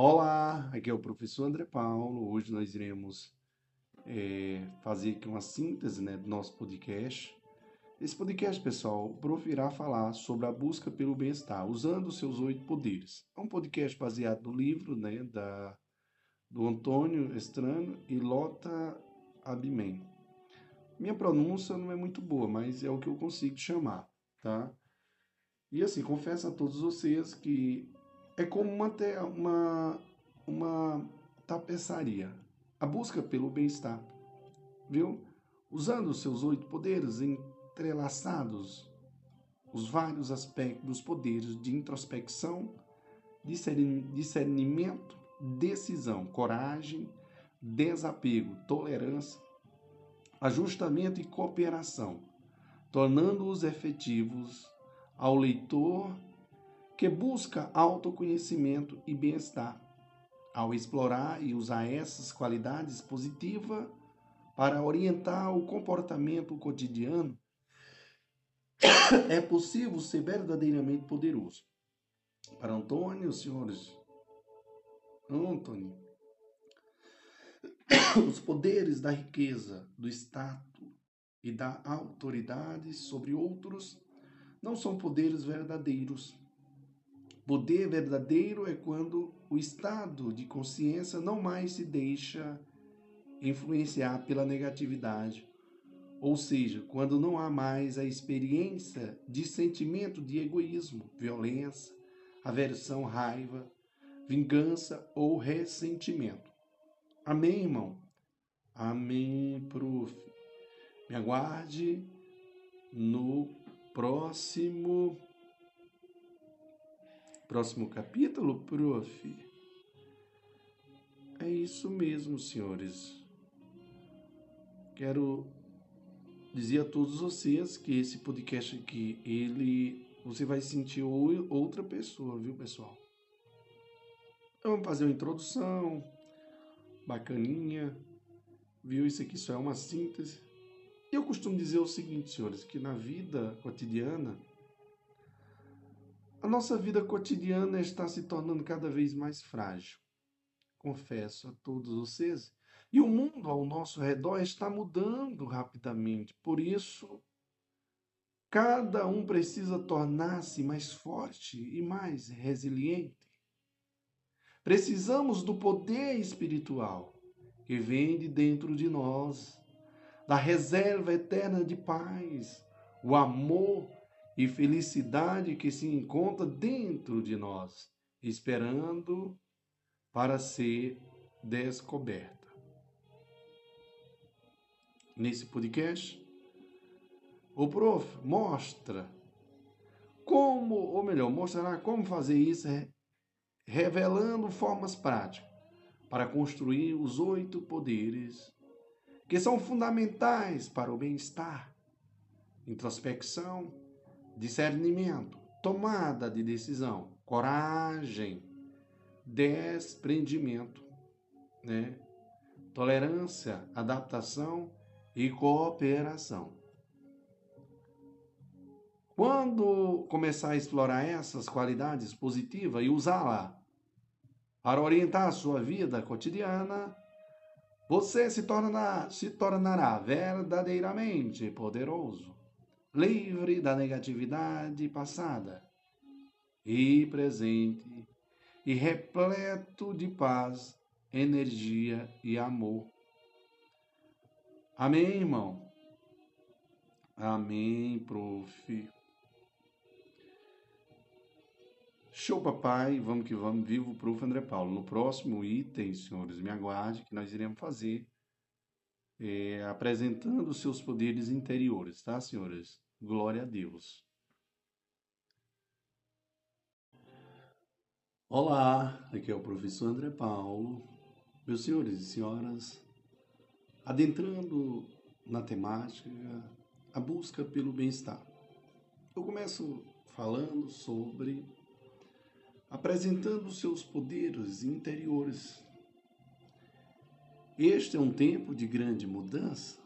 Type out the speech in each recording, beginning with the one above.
Olá, aqui é o professor André Paulo. Hoje nós iremos é, fazer aqui uma síntese né, do nosso podcast. Esse podcast, pessoal, o prof irá falar sobre a busca pelo bem-estar, usando os seus oito poderes. É um podcast baseado no livro né, da, do Antônio Estrano e Lota Abimen. Minha pronúncia não é muito boa, mas é o que eu consigo chamar, tá? E assim, confesso a todos vocês que é como manter uma, uma tapeçaria. A busca pelo bem-estar, viu? Usando os seus oito poderes entrelaçados, os vários aspectos dos poderes de introspecção, discernimento, decisão, coragem, desapego, tolerância, ajustamento e cooperação, tornando-os efetivos ao leitor que busca autoconhecimento e bem-estar. Ao explorar e usar essas qualidades positivas para orientar o comportamento cotidiano, é possível ser verdadeiramente poderoso. Para Antônio, senhores, Antônio, os poderes da riqueza, do status e da autoridade sobre outros não são poderes verdadeiros, Poder verdadeiro é quando o estado de consciência não mais se deixa influenciar pela negatividade, ou seja, quando não há mais a experiência de sentimento de egoísmo, violência, aversão, raiva, vingança ou ressentimento. Amém, irmão? Amém, prof. Me aguarde no próximo Próximo capítulo, prof. É isso mesmo, senhores. Quero dizer a todos vocês que esse podcast aqui, ele você vai sentir outra pessoa, viu, pessoal? Então, vamos fazer uma introdução bacaninha, viu? Isso aqui só é uma síntese. Eu costumo dizer o seguinte, senhores, que na vida cotidiana a nossa vida cotidiana está se tornando cada vez mais frágil. Confesso a todos vocês. E o mundo ao nosso redor está mudando rapidamente. Por isso, cada um precisa tornar-se mais forte e mais resiliente. Precisamos do poder espiritual que vem de dentro de nós, da reserva eterna de paz, o amor e felicidade que se encontra dentro de nós, esperando para ser descoberta. Nesse podcast, o prof mostra como, ou melhor, mostrará como fazer isso, revelando formas práticas para construir os oito poderes que são fundamentais para o bem-estar, introspecção, discernimento, tomada de decisão, coragem, desprendimento, né? tolerância, adaptação e cooperação. Quando começar a explorar essas qualidades positivas e usá-la para orientar a sua vida cotidiana, você se tornará, se tornará verdadeiramente poderoso livre da negatividade passada e presente e repleto de paz, energia e amor. Amém, irmão? Amém, prof. Show, papai. Vamos que vamos. Vivo o prof. André Paulo. No próximo item, senhores, me aguarde que nós iremos fazer é, apresentando os seus poderes interiores, tá, senhores? Glória a Deus. Olá, aqui é o professor André Paulo. Meus senhores e senhoras, adentrando na temática, a busca pelo bem-estar. Eu começo falando sobre apresentando seus poderes interiores. Este é um tempo de grande mudança.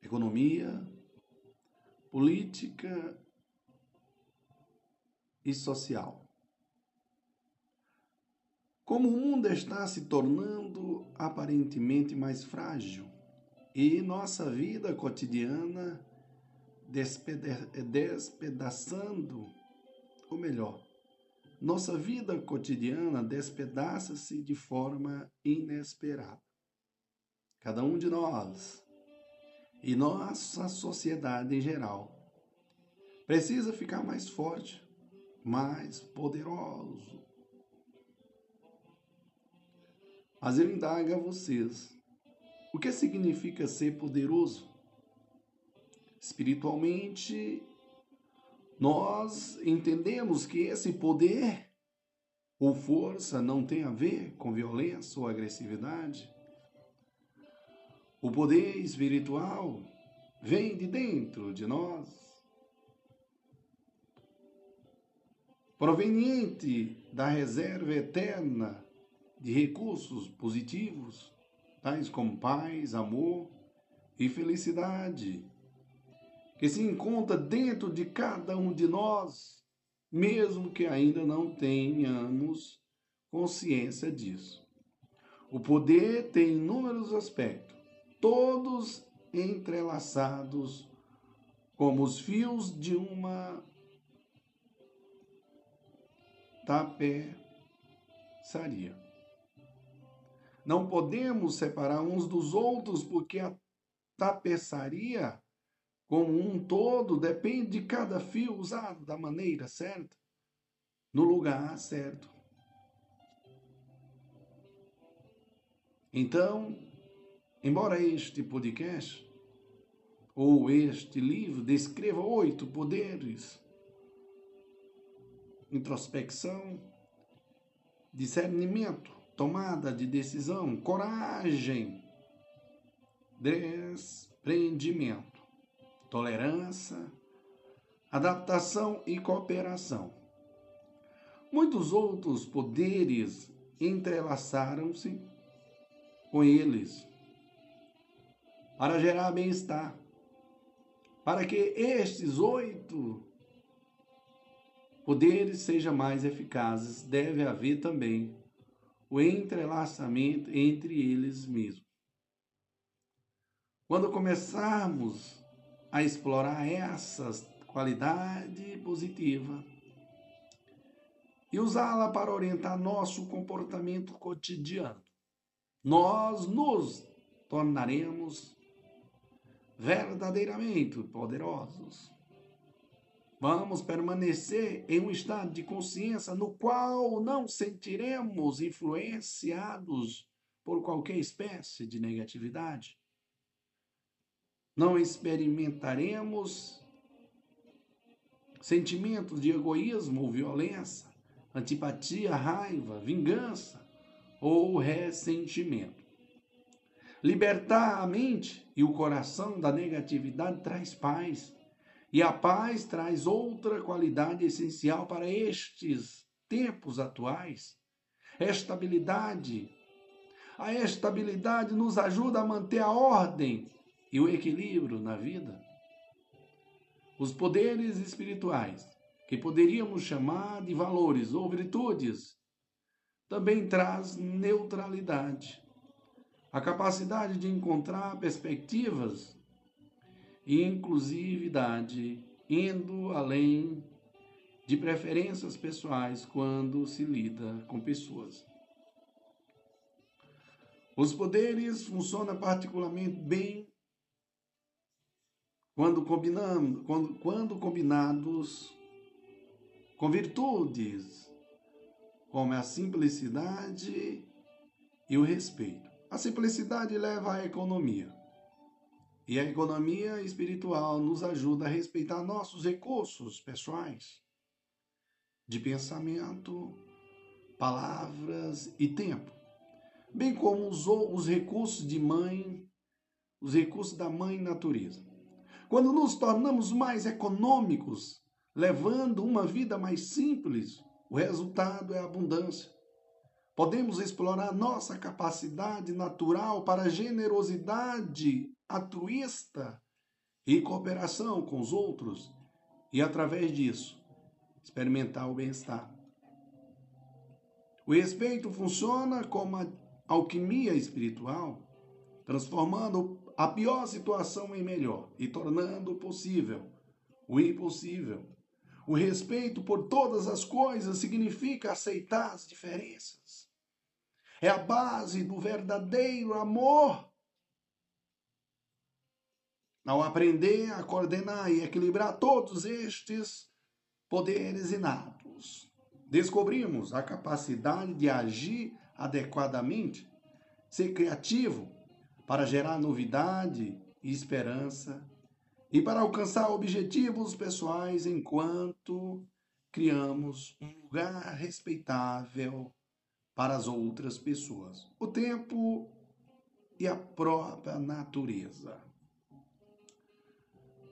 Economia, política e social. Como o mundo está se tornando aparentemente mais frágil e nossa vida cotidiana despedaçando, ou melhor, nossa vida cotidiana despedaça-se de forma inesperada. Cada um de nós e nossa sociedade em geral precisa ficar mais forte, mais poderoso, Mas eu indago a vocês: o que significa ser poderoso? Espiritualmente, nós entendemos que esse poder ou força não tem a ver com violência ou agressividade. O poder espiritual vem de dentro de nós, proveniente da reserva eterna de recursos positivos, tais como paz, amor e felicidade, que se encontra dentro de cada um de nós, mesmo que ainda não tenhamos consciência disso. O poder tem inúmeros aspectos, todos entrelaçados como os fios de uma tapeçaria. Não podemos separar uns dos outros porque a tapeçaria como um todo depende de cada fio usado da maneira certa, no lugar certo. Então, embora este podcast ou este livro descreva oito poderes, introspecção, discernimento, tomada de decisão, coragem, desprendimento, tolerância, adaptação e cooperação. Muitos outros poderes entrelaçaram-se com eles para gerar bem-estar. Para que estes oito poderes sejam mais eficazes, deve haver também o entrelaçamento entre eles mesmos. Quando começarmos a explorar essas qualidade positiva e usá-la para orientar nosso comportamento cotidiano, nós nos tornaremos verdadeiramente poderosos. Vamos permanecer em um estado de consciência no qual não sentiremos influenciados por qualquer espécie de negatividade. Não experimentaremos sentimentos de egoísmo ou violência, antipatia, raiva, vingança ou ressentimento. Libertar a mente e o coração da negatividade traz paz e a paz traz outra qualidade essencial para estes tempos atuais: estabilidade. A estabilidade nos ajuda a manter a ordem e o equilíbrio na vida. Os poderes espirituais, que poderíamos chamar de valores ou virtudes, também traz neutralidade, a capacidade de encontrar perspectivas inclusividade, indo além de preferências pessoais quando se lida com pessoas. Os poderes funcionam particularmente bem quando, combinamos, quando, quando combinados com virtudes como a simplicidade e o respeito. A simplicidade leva à economia. E a economia espiritual nos ajuda a respeitar nossos recursos pessoais de pensamento, palavras e tempo, bem como os, os recursos de mãe, os recursos da mãe natureza. Quando nos tornamos mais econômicos, levando uma vida mais simples, o resultado é abundância. Podemos explorar nossa capacidade natural para generosidade altruísta e cooperação com os outros e, através disso, experimentar o bem-estar. O respeito funciona como a alquimia espiritual, transformando a pior situação em melhor e tornando possível o impossível. O respeito por todas as coisas significa aceitar as diferenças. É a base do verdadeiro amor. Ao aprender a coordenar e equilibrar todos estes poderes inatos, descobrimos a capacidade de agir adequadamente, ser criativo para gerar novidade e esperança e para alcançar objetivos pessoais enquanto criamos um lugar respeitável para as outras pessoas. O tempo e a própria natureza.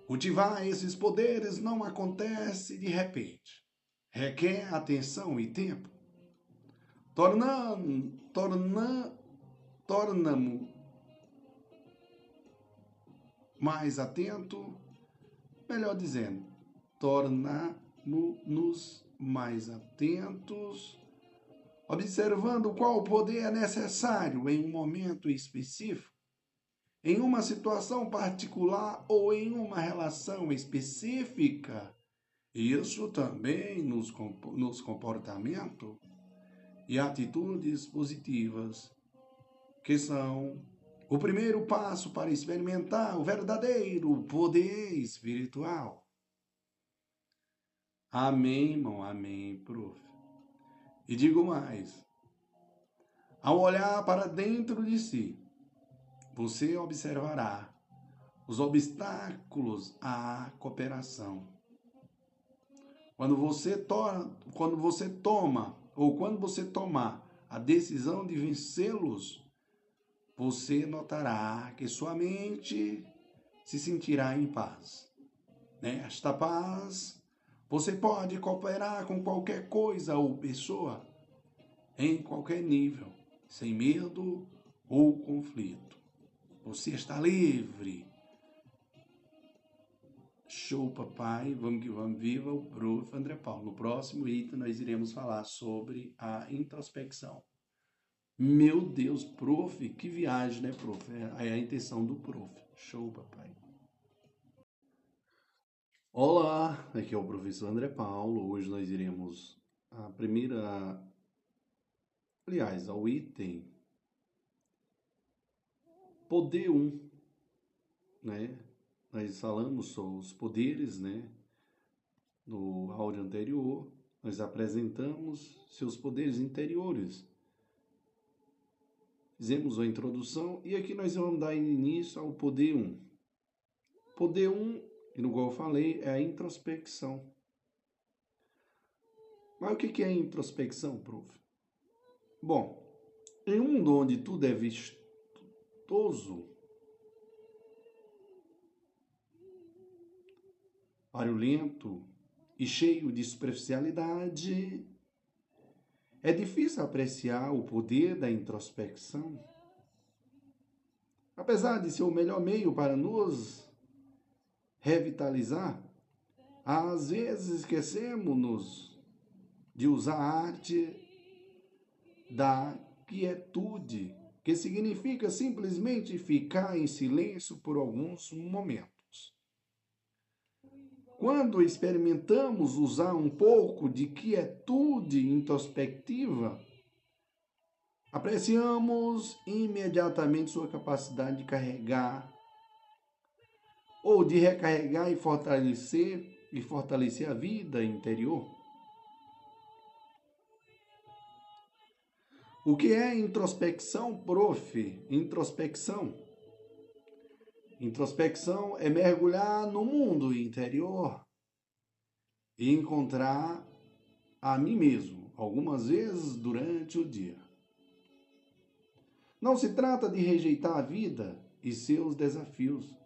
Cultivar esses poderes não acontece de repente. Requer atenção e tempo. Tornamos, torna, tornamos mais atento, melhor dizendo, tornamos-nos mais atentos, observando qual poder é necessário em um momento específico, em uma situação particular ou em uma relação específica. Isso também nos, nos comportamentos e atitudes positivas, que são o primeiro passo para experimentar o verdadeiro poder espiritual. Amém, irmão, amém, prof. E digo mais: ao olhar para dentro de si, você observará os obstáculos à cooperação. Quando você, to quando você toma, ou quando você tomar a decisão de vencê-los, você notará que sua mente se sentirá em paz. Nesta paz, você pode cooperar com qualquer coisa ou pessoa, em qualquer nível, sem medo ou conflito. Você está livre. Show, papai. Vamos que vamos. Viva o prof. André Paulo. No próximo item, nós iremos falar sobre a introspecção. Meu Deus, prof, que viagem, né, prof? É, a intenção do prof. Show, papai. Olá, aqui é o professor André Paulo. Hoje nós iremos a primeira, aliás, ao item poder 1, né? Nós falamos sobre os poderes, né? No áudio anterior, nós apresentamos seus poderes interiores Fizemos a introdução e aqui nós vamos dar início ao poder 1. Poder 1, no qual eu falei, é a introspecção. Mas o que é introspecção, prof? Bom, em um mundo onde tudo é vistoso, barulhento e cheio de superficialidade, é difícil apreciar o poder da introspecção. Apesar de ser o melhor meio para nos revitalizar, às vezes esquecemos-nos de usar a arte da quietude, que significa simplesmente ficar em silêncio por alguns momentos. Quando experimentamos usar um pouco de quietude introspectiva, apreciamos imediatamente sua capacidade de carregar ou de recarregar e fortalecer e fortalecer a vida interior. O que é introspecção, prof? Introspecção Introspecção é mergulhar no mundo interior e encontrar a mim mesmo, algumas vezes durante o dia. Não se trata de rejeitar a vida e seus desafios.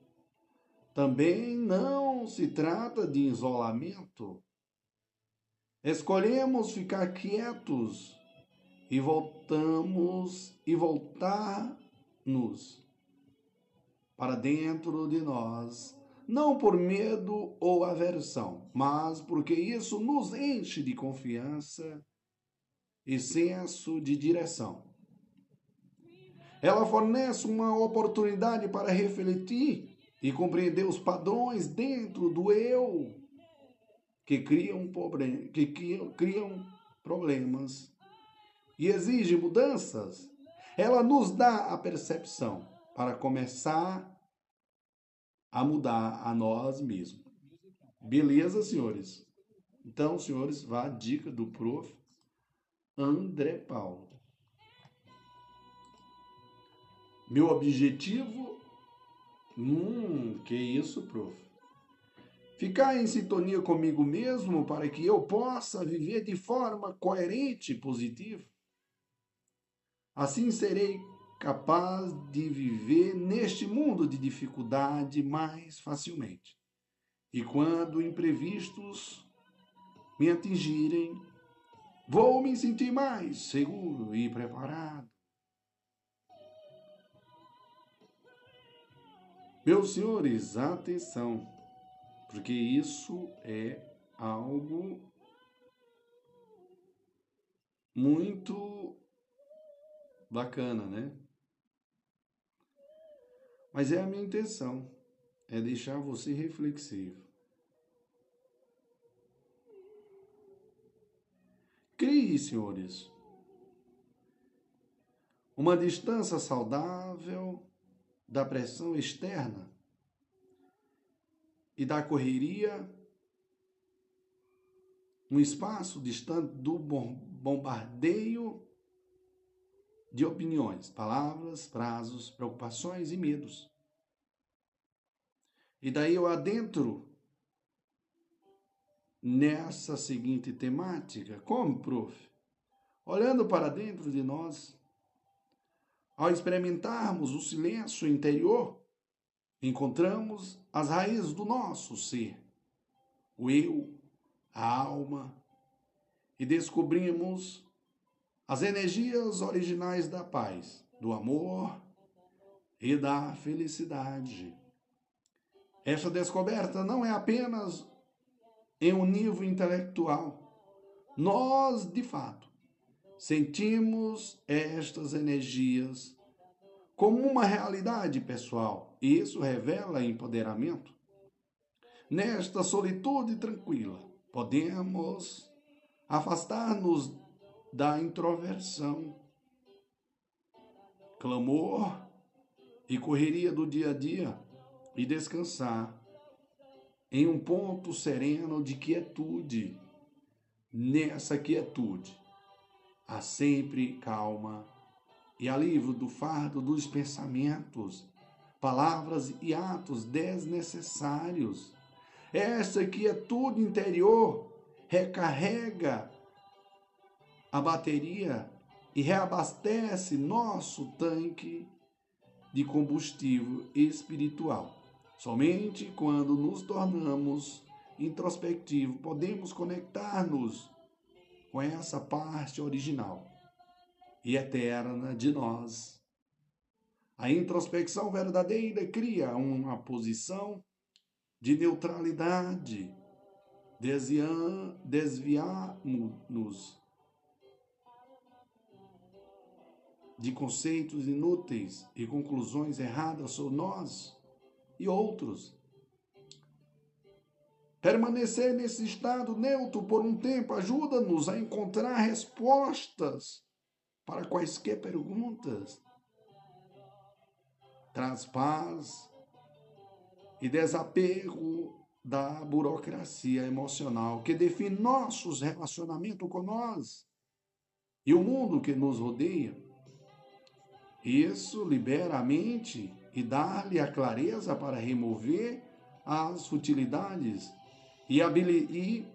Também não se trata de isolamento. Escolhemos ficar quietos e voltamos e voltar-nos para dentro de nós, não por medo ou aversão, mas porque isso nos enche de confiança e senso de direção. Ela fornece uma oportunidade para refletir e compreender os padrões dentro do eu que criam, que criam, problemas e exigem mudanças. Ela nos dá a percepção para começar a mudar a nós mesmos. Beleza, senhores? Então, senhores, vá a dica do prof. André Paulo. Meu objetivo? Hum, que isso, prof. Ficar em sintonia comigo mesmo para que eu possa viver de forma coerente e positiva. Assim serei capaz de viver neste mundo de dificuldade mais facilmente. E quando imprevistos me atingirem, vou me sentir mais seguro e preparado. Meus senhores, atenção, porque isso é algo muito bacana, né? Mas é a minha intenção, é deixar você reflexivo. Crie, senhores, uma distância saudável da pressão externa e da correria, um espaço distante do bombardeio de opiniões, palavras, prazos, preocupações e medos. E daí eu adentro nessa seguinte temática. Como, prof? Olhando para dentro de nós, ao experimentarmos o silêncio interior, encontramos as raízes do nosso ser, o eu, a alma, e descobrimos as energias originais da paz, do amor e da felicidade. Esta descoberta não é apenas em um nível intelectual. Nós, de fato, sentimos estas energias como uma realidade pessoal, e isso revela empoderamento. Nesta solitude tranquila, podemos afastar-nos da introversão, clamor e correria do dia a dia e descansar em um ponto sereno de quietude. Nessa quietude, há sempre calma e alívio do fardo dos pensamentos, palavras e atos desnecessários. Essa quietude interior recarrega a bateria e reabastece nosso tanque de combustível espiritual. Somente quando nos tornamos introspectivos podemos conectar-nos com essa parte original e eterna de nós. A introspecção verdadeira cria uma posição de neutralidade, desviamos-nos de conceitos inúteis e conclusões erradas sobre nós e outros. Permanecer nesse estado neutro por um tempo ajuda-nos a encontrar respostas para quaisquer perguntas. Traz paz e desapego da burocracia emocional que define nossos relacionamentos com nós e o mundo que nos rodeia. Isso libera a mente e dá-lhe a clareza para remover as futilidades e, e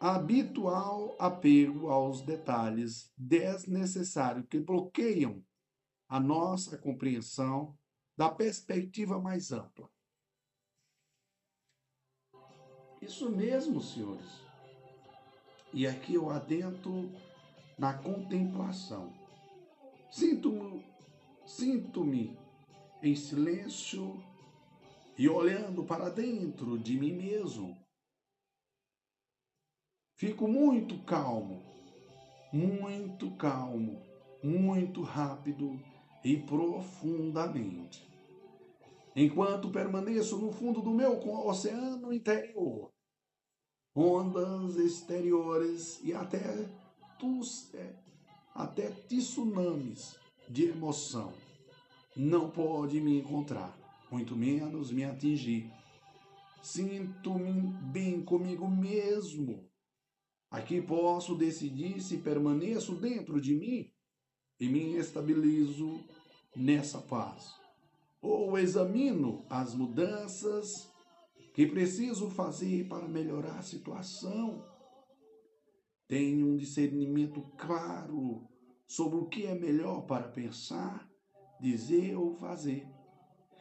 habitual apego aos detalhes desnecessários que bloqueiam a nossa compreensão da perspectiva mais ampla. Isso mesmo, senhores. E aqui eu adentro na contemplação. Sinto-me Sinto-me em silêncio e olhando para dentro de mim mesmo. Fico muito calmo muito calmo, muito rápido e profundamente. Enquanto permaneço no fundo do meu oceano interior, ondas exteriores e até, é, até tsunamis de emoção não pode me encontrar, muito menos me atingir. Sinto-me bem comigo mesmo. Aqui posso decidir se permaneço dentro de mim e me estabilizo nessa paz. Ou examino as mudanças que preciso fazer para melhorar a situação. Tenho um discernimento claro sobre o que é melhor para pensar, dizer ou fazer.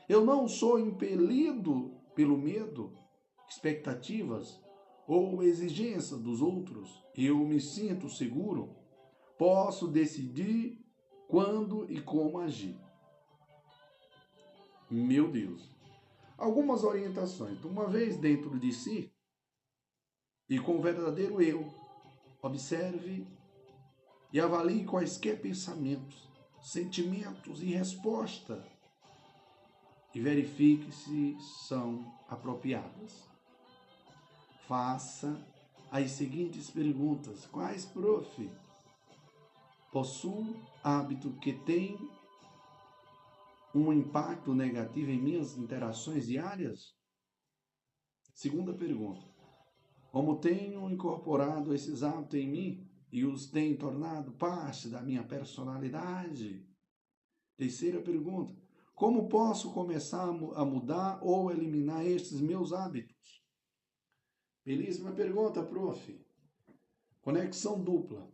Eu não sou impelido pelo medo, expectativas ou exigência dos outros. Eu me sinto seguro. Posso decidir quando e como agir. Meu Deus. Algumas orientações. Uma vez dentro de si e com o verdadeiro eu, observe e avalie quaisquer pensamentos, sentimentos e resposta e verifique se são apropriadas. Faça as seguintes perguntas: Quais, prof? Possuo hábito que tem um impacto negativo em minhas interações diárias? Segunda pergunta: Como tenho incorporado esses hábitos em mim e os tenho tornado parte da minha personalidade? Terceira pergunta: Como posso começar a mudar ou eliminar estes meus hábitos? Belíssima pergunta, prof. Conexão dupla.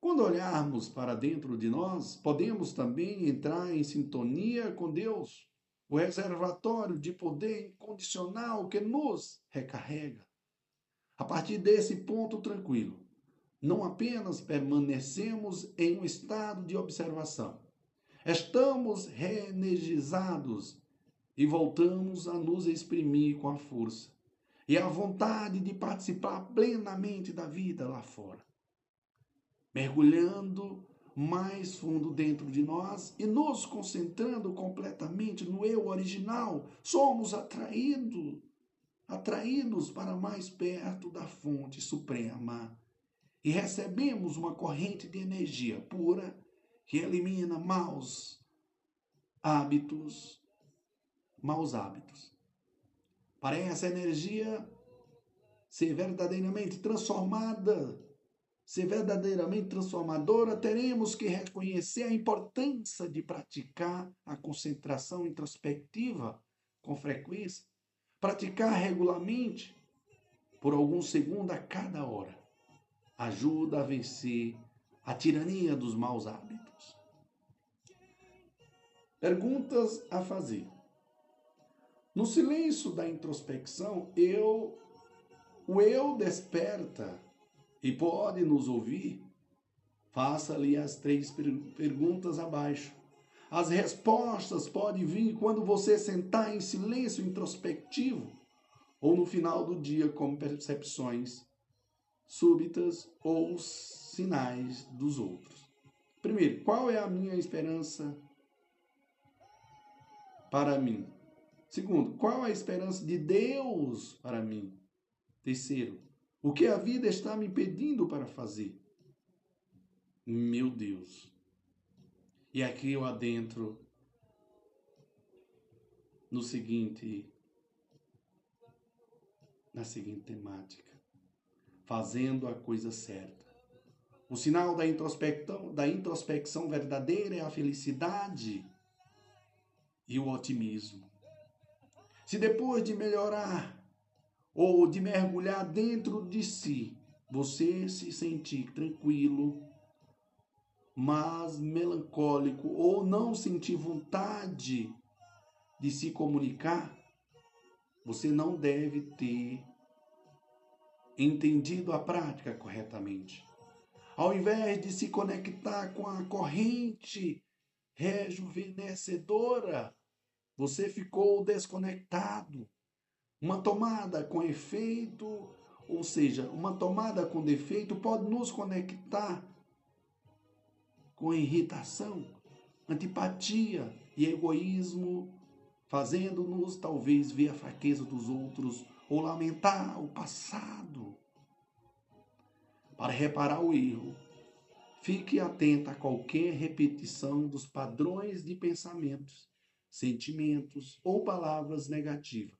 Quando olharmos para dentro de nós, podemos também entrar em sintonia com Deus, o reservatório de poder incondicional que nos recarrega. A partir desse ponto tranquilo, não apenas permanecemos em um estado de observação, estamos reenergizados e voltamos a nos exprimir com a força e a vontade de participar plenamente da vida lá fora. Mergulhando mais fundo dentro de nós e nos concentrando completamente no eu original, somos atraídos, atraídos para mais perto da fonte suprema. E recebemos uma corrente de energia pura que elimina maus hábitos, maus hábitos. Para essa energia ser verdadeiramente transformada ser verdadeiramente transformadora, teremos que reconhecer a importância de praticar a concentração introspectiva com frequência, praticar regularmente por alguns segundos a cada hora. Ajuda a vencer a tirania dos maus hábitos. Perguntas a fazer. No silêncio da introspecção, eu o eu desperta e pode nos ouvir, faça-lhe as três perguntas abaixo. As respostas podem vir quando você sentar em silêncio introspectivo ou no final do dia como percepções súbitas ou sinais dos outros. Primeiro, qual é a minha esperança para mim? Segundo, qual a esperança de Deus para mim? Terceiro, o que a vida está me pedindo para fazer? Meu Deus. E aqui eu adentro no seguinte na seguinte temática, fazendo a coisa certa. O sinal da introspecção, da introspecção verdadeira é a felicidade e o otimismo. Se depois de melhorar ou de mergulhar dentro de si, você se sentir tranquilo, mas melancólico ou não sentir vontade de se comunicar, você não deve ter entendido a prática corretamente. Ao invés de se conectar com a corrente rejuvenescedora, você ficou desconectado uma tomada com efeito, ou seja, uma tomada com defeito pode nos conectar com irritação, antipatia e egoísmo, fazendo-nos talvez ver a fraqueza dos outros ou lamentar o passado. Para reparar o erro, fique atento a qualquer repetição dos padrões de pensamentos, sentimentos ou palavras negativas.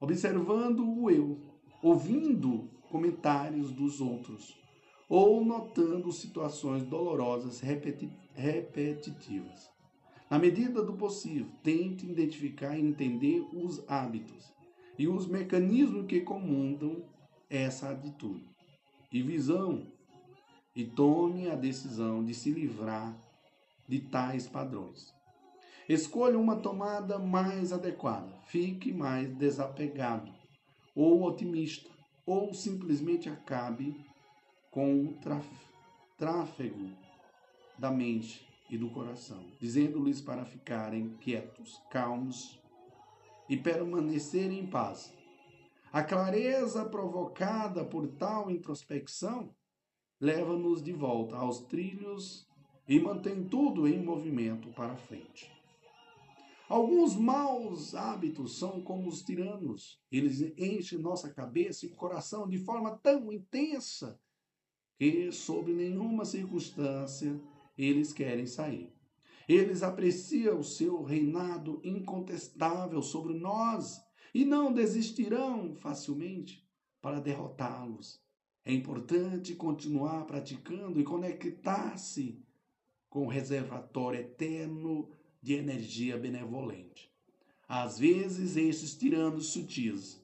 Observando o eu, ouvindo comentários dos outros ou notando situações dolorosas repeti repetitivas. Na medida do possível, tente identificar e entender os hábitos e os mecanismos que comandam essa atitude e visão e tome a decisão de se livrar de tais padrões. Escolha uma tomada mais adequada, fique mais desapegado ou otimista, ou simplesmente acabe com o tráfego da mente e do coração, dizendo-lhes para ficarem quietos, calmos e permanecerem em paz. A clareza provocada por tal introspecção leva-nos de volta aos trilhos e mantém tudo em movimento para frente. Alguns maus hábitos são como os tiranos. Eles enchem nossa cabeça e coração de forma tão intensa que, sob nenhuma circunstância, eles querem sair. Eles apreciam o seu reinado incontestável sobre nós e não desistirão facilmente para derrotá-los. É importante continuar praticando e conectar-se com o reservatório eterno de energia benevolente. Às vezes, estes tiranos sutis,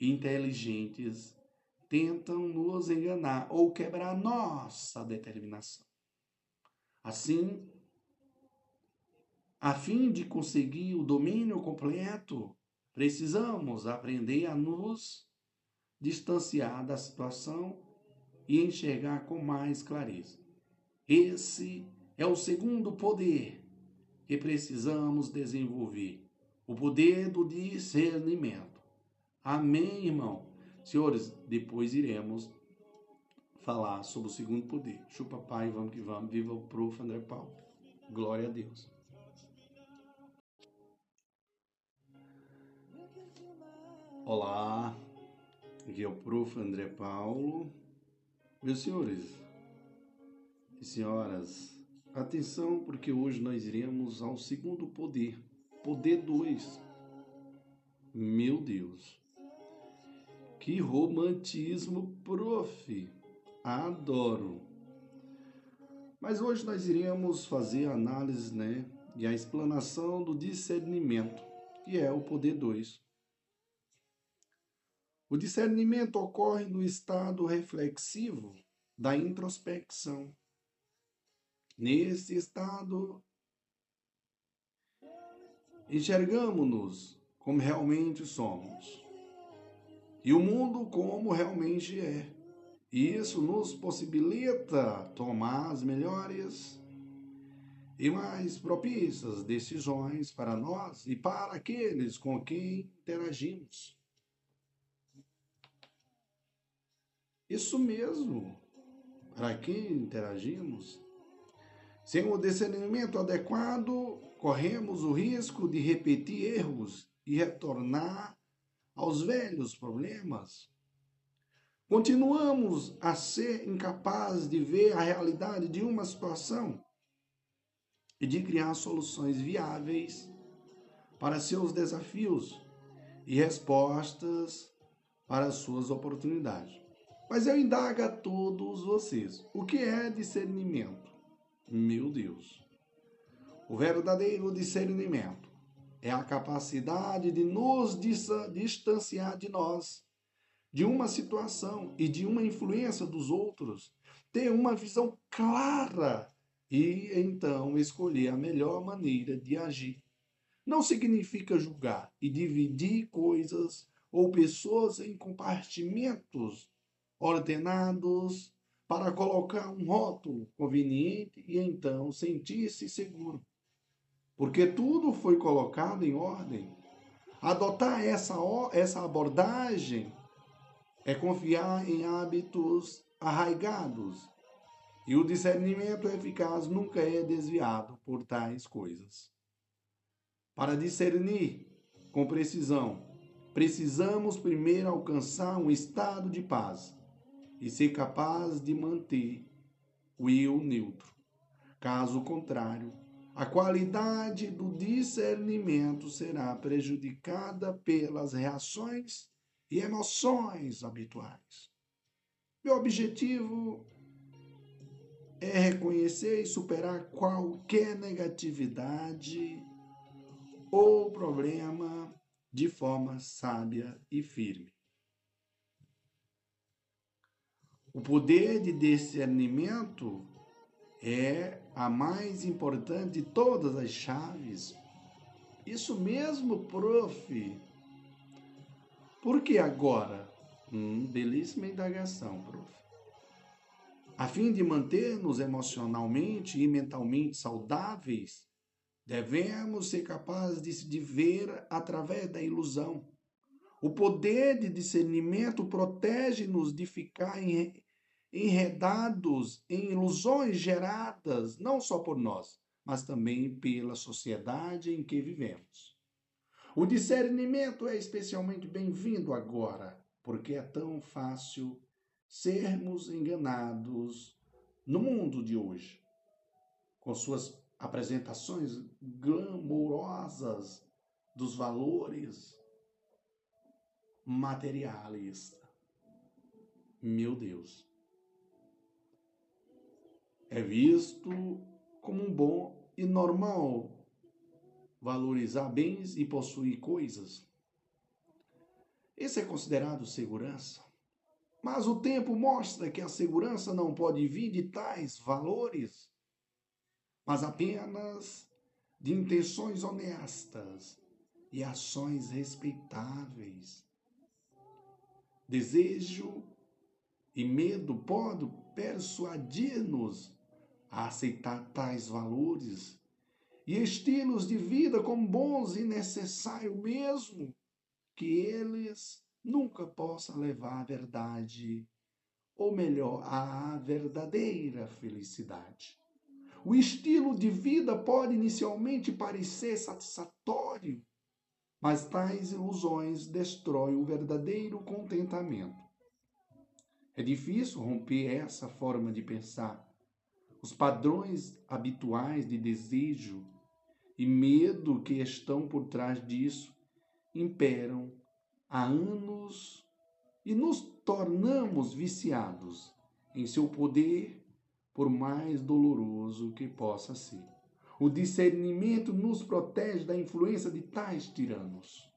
inteligentes, tentam nos enganar ou quebrar nossa determinação. Assim, a fim de conseguir o domínio completo, precisamos aprender a nos distanciar da situação e enxergar com mais clareza. Esse é o segundo poder que precisamos desenvolver, o poder do discernimento. Amém, irmão? Senhores, depois iremos falar sobre o segundo poder. Chupa pai, vamos que vamos. Viva o prof. André Paulo. Glória a Deus. Olá, aqui é o prof. André Paulo. Meus senhores e senhoras, atenção porque hoje nós iremos ao segundo poder, poder 2. Meu Deus. Que romantismo, prof. Adoro. Mas hoje nós iremos fazer a análise, né, e a explanação do discernimento, que é o poder 2. O discernimento ocorre no estado reflexivo da introspecção. Nesse estado, enxergamos-nos como realmente somos e o mundo como realmente é. E isso nos possibilita tomar as melhores e mais propícias decisões para nós e para aqueles com quem interagimos. Isso mesmo, para quem interagimos. Sem o discernimento adequado, corremos o risco de repetir erros e retornar aos velhos problemas. Continuamos a ser incapazes de ver a realidade de uma situação e de criar soluções viáveis para seus desafios e respostas para suas oportunidades. Mas eu indago a todos vocês: o que é discernimento? Meu Deus! O verdadeiro discernimento é a capacidade de nos distanciar de nós, de uma situação e de uma influência dos outros, ter uma visão clara e então escolher a melhor maneira de agir. Não significa julgar e dividir coisas ou pessoas em compartimentos ordenados para colocar um rótulo conveniente e então sentir-se seguro porque tudo foi colocado em ordem. Adotar essa, essa abordagem é confiar em hábitos arraigados E o discernimento eficaz nunca é desviado por tais coisas. Para discernir com precisão, precisamos primeiro alcançar um estado de paz e ser capaz de manter o eu neutro. Caso contrário, a qualidade do discernimento será prejudicada pelas reações e emoções habituais. Meu objetivo é reconhecer e superar qualquer negatividade ou problema de forma sábia e firme. O poder de discernimento é a mais importante de todas as chaves. Isso mesmo, prof. Por que agora? Hum, belíssima indagação, prof. A fim de manter-nos emocionalmente e mentalmente saudáveis, devemos ser capazes de, ver através da ilusão. O poder de discernimento protege-nos de ficar enredados em ilusões geradas não só por nós, mas também pela sociedade em que vivemos. O discernimento é especialmente bem-vindo agora, porque é tão fácil sermos enganados no mundo de hoje, com suas apresentações glamourosas dos valores materialistas. Meu Deus. É visto como um bom e normal valorizar bens e possuir coisas. Isso é considerado segurança. Mas o tempo mostra que a segurança não pode vir de tais valores, mas apenas de intenções honestas e ações respeitáveis. Desejo e medo podem persuadir-nos a aceitar tais valores e estilos de vida como bons e necessários mesmo que eles nunca possa levar à verdade, ou melhor, à verdadeira felicidade. O estilo de vida pode inicialmente parecer satisfatório, mas tais ilusões destroem o verdadeiro contentamento. É difícil romper essa forma de pensar. Os padrões habituais de desejo e medo que estão por trás disso imperam há anos e nos tornamos viciados em seu poder, por mais doloroso que possa ser. O discernimento nos protege da influência de tais tiranos.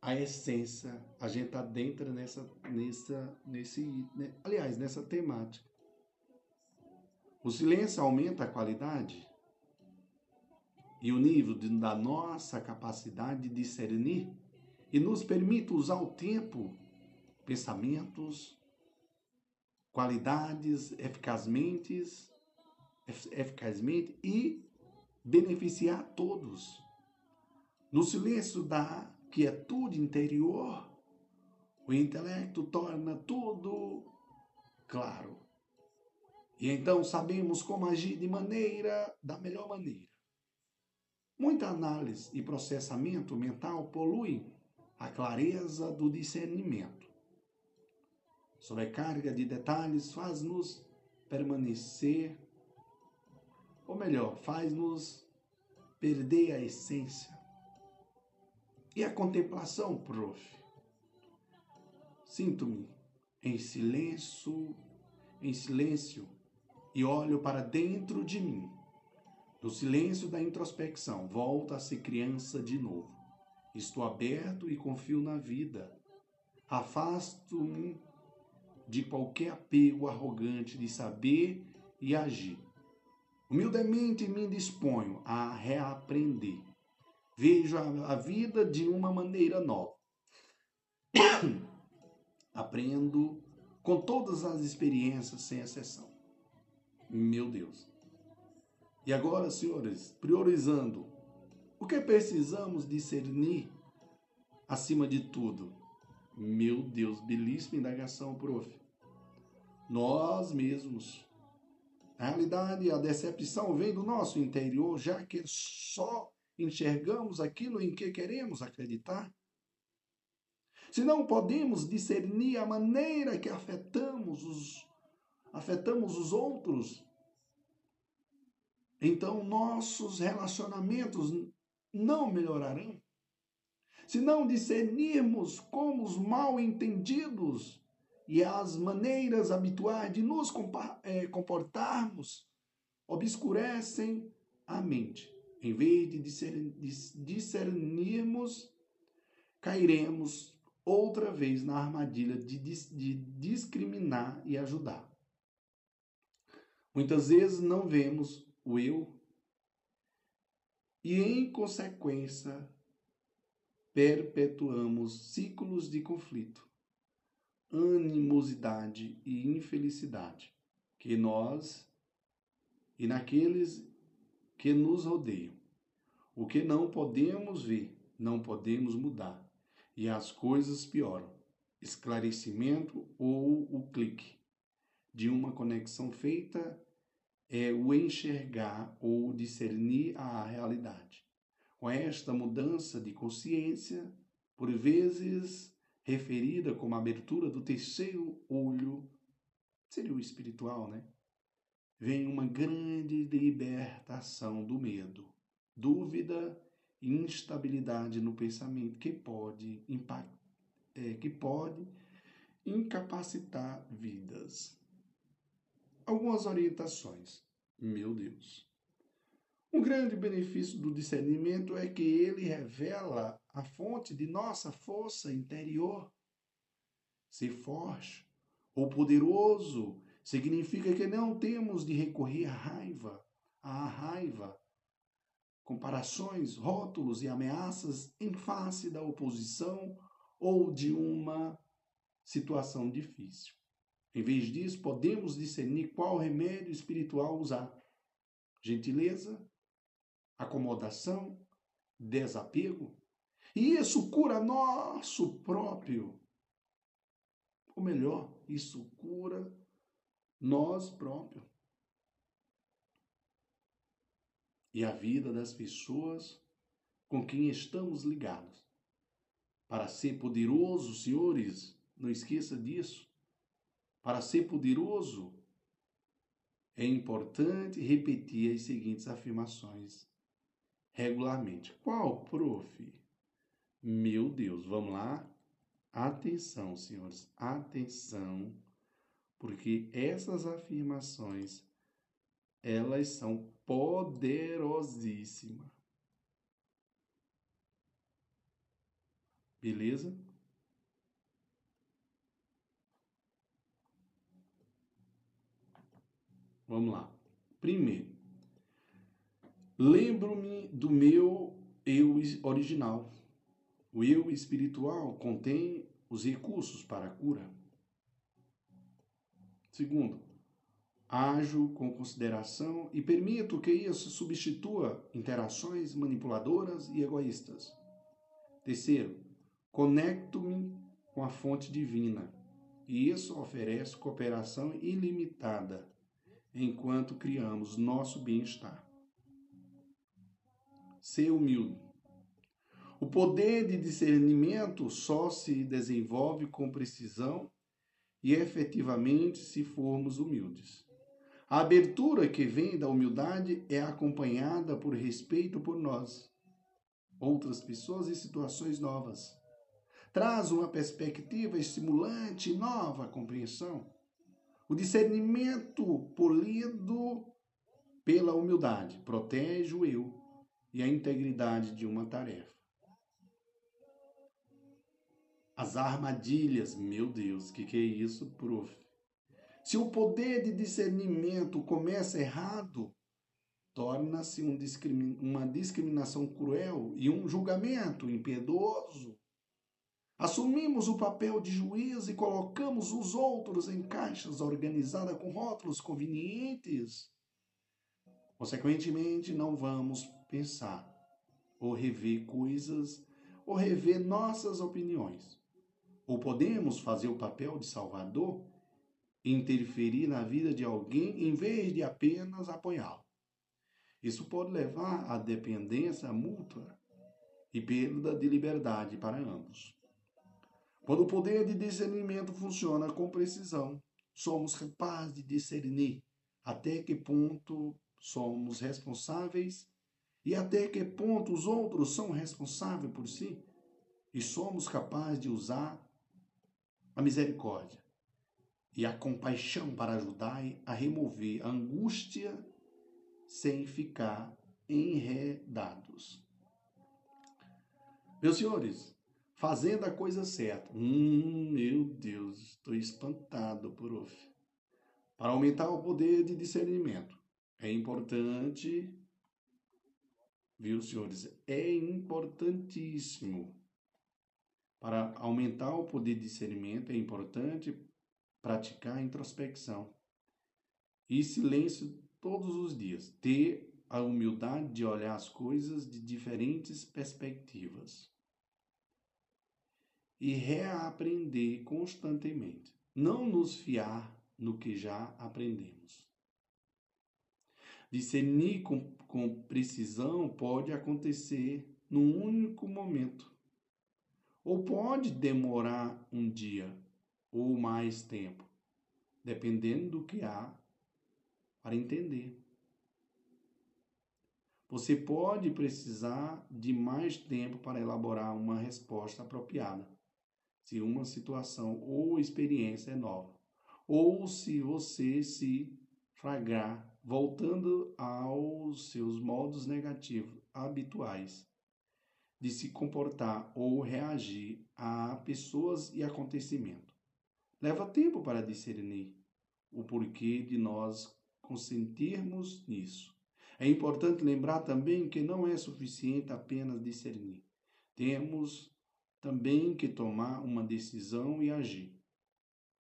A essência, a gente adentra nessa, nessa, nesse, né? aliás, nessa temática. O silêncio aumenta a qualidade e o nível de, da nossa capacidade de discernir e nos permite usar o tempo, pensamentos, qualidades eficazmente, eficazmente e beneficiar todos. No silêncio da quietude interior, o intelecto torna tudo claro. E então sabemos como agir de maneira, da melhor maneira. Muita análise e processamento mental poluem a clareza do discernimento. Sobrecarga de detalhes faz-nos permanecer, ou melhor, faz-nos perder a essência. E a contemplação, prof? Sinto-me em silêncio, em silêncio e olho para dentro de mim no silêncio da introspecção, volta a ser criança de novo. Estou aberto e confio na vida. Afasto-me de qualquer apego arrogante de saber e agir. Humildemente me disponho a reaprender. Vejo a, vida de uma maneira nova. Aprendo com todas as experiências, sem exceção. Meu Deus. E agora, senhores, priorizando, o que precisamos discernir acima de tudo? Meu Deus, belíssima indagação, prof. nós mesmos. Na realidade, a decepção vem do nosso interior, já que só enxergamos aquilo em que queremos acreditar. Se não podemos discernir a maneira que afetamos os, afetamos os outros, então nossos relacionamentos não melhorarão. Se não discernirmos como os mal entendidos e as maneiras habituais de nos é, comportarmos obscurecem a mente. Em vez de discernirmos, cairemos outra vez na armadilha de, de discriminar e ajudar. Muitas vezes não vemos o eu e, em consequência, perpetuamos ciclos de conflito animosidade e infelicidade que nós e naqueles que nos rodeiam. O que não podemos ver, não podemos mudar, e as coisas pioram. Esclarecimento ou o clique de uma conexão feita é o enxergar ou discernir a realidade. Com esta mudança de consciência, por vezes referida como abertura do terceiro olho, seria o espiritual, né? Vem uma grande libertação do medo, dúvida instabilidade no pensamento que pode impact, é, que pode incapacitar vidas. Algumas orientações. Meu Deus. Um grande benefício do discernimento é que ele revela a fonte de nossa força interior. Ser forte ou poderoso significa que não temos de recorrer à raiva, à raiva, comparações, rótulos e ameaças em face da oposição ou de uma situação difícil. Em vez disso, podemos discernir qual remédio espiritual usar: gentileza, acomodação, desapego. E isso cura nosso próprio. Ou melhor, isso cura nós próprios. E a vida das pessoas com quem estamos ligados. Para ser poderoso, senhores, não esqueça disso. Para ser poderoso, é importante repetir as seguintes afirmações regularmente. Qual, prof? Meu Deus, vamos lá? Atenção, senhores, atenção, porque essas afirmações elas são poderosíssimas. Beleza? Vamos lá. Primeiro, Lembro-me do meu eu original. O eu espiritual contém os recursos para a cura. Segundo, ajo com consideração e permito que isso substitua interações manipuladoras e egoístas. Terceiro, conecto-me com a fonte divina e isso oferece cooperação ilimitada enquanto criamos nosso bem-estar ser humilde. O poder de discernimento só se desenvolve com precisão e efetivamente se formos humildes. A abertura que vem da humildade é acompanhada por respeito por nós, outras pessoas e situações novas. Traz uma perspectiva estimulante e nova compreensão. O discernimento polido pela humildade protege o eu e a integridade de uma tarefa. As armadilhas, meu Deus, que, que é isso, prof? Se o poder de discernimento começa errado, torna-se um discrimin uma discriminação cruel e um julgamento impiedoso. Assumimos o papel de juiz e colocamos os outros em caixas organizadas com rótulos convenientes. Consequentemente, não vamos pensar, ou rever coisas, ou rever nossas opiniões. Ou podemos fazer o papel de Salvador interferir na vida de alguém em vez de apenas apoiá-lo. Isso pode levar à dependência mútua e perda de liberdade para ambos. Quando o poder de discernimento funciona com precisão, somos capazes de discernir até que ponto somos responsáveis e até que ponto os outros são responsáveis por si, e somos capazes de usar a misericórdia e a compaixão para ajudar a remover a angústia sem ficar enredados. Meus senhores, fazendo a coisa certa. Hum, meu Deus, estou espantado, prof. Para aumentar o poder de discernimento, é importante, viu, senhores? É importantíssimo. Para aumentar o poder de discernimento, é importante praticar a introspecção e silêncio todos os dias. Ter a humildade de olhar as coisas de diferentes perspectivas e reaprender constantemente. Não nos fiar no que já aprendemos. Discernir com, com precisão pode acontecer num único momento, ou pode demorar um dia ou mais tempo, dependendo do que há para entender. Você pode precisar de mais tempo para elaborar uma resposta apropriada, se uma situação ou experiência é nova, ou se você se flagrar voltando aos seus modos negativos habituais de se comportar ou reagir a pessoas e acontecimentos. Leva tempo para discernir o porquê de nós consentirmos nisso. É importante lembrar também que não é suficiente apenas discernir. Temos também que tomar uma decisão e agir.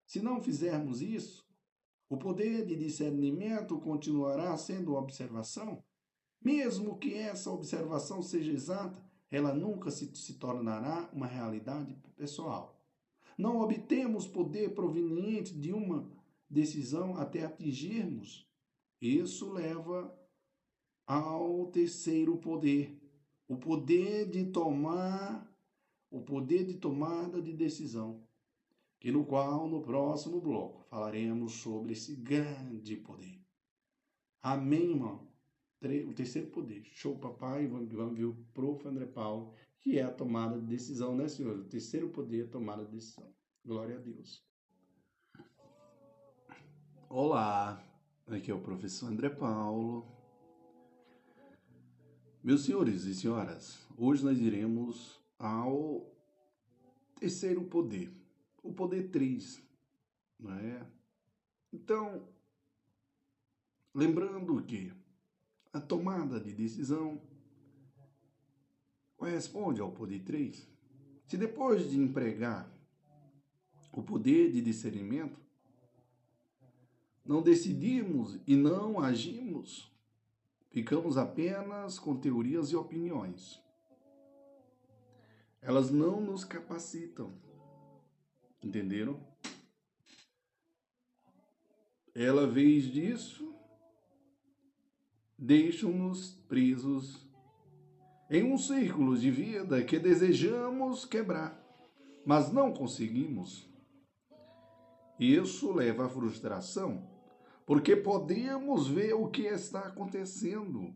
Se não fizermos isso, o poder de discernimento continuará sendo observação, mesmo que essa observação seja exata, ela nunca se, se tornará uma realidade pessoal. Não obtemos poder proveniente de uma decisão até atingirmos. Isso leva ao terceiro poder, o poder de tomar, o poder de tomada de decisão, que no qual no próximo bloco falaremos sobre esse grande poder. Amém, irmão? O terceiro poder. Show, papai. Vamos, ver o prof. André Paulo, que é a tomada de decisão, né, senhor? O terceiro poder é a tomada de decisão. Glória a Deus. Olá, aqui é o professor André Paulo meus senhores e senhoras, hoje nós iremos ao terceiro poder, o poder 3, não é? Então, lembrando que a tomada de decisão corresponde ao poder 3. Se depois de empregar o poder de discernimento, não decidimos e não agimos Ficamos apenas com teorias e opiniões. Elas não nos capacitam. Entenderam? Ela, vez disso, deixam-nos presos em um círculo de vida que desejamos quebrar, mas não conseguimos. Isso leva à frustração porque podemos ver o que está acontecendo,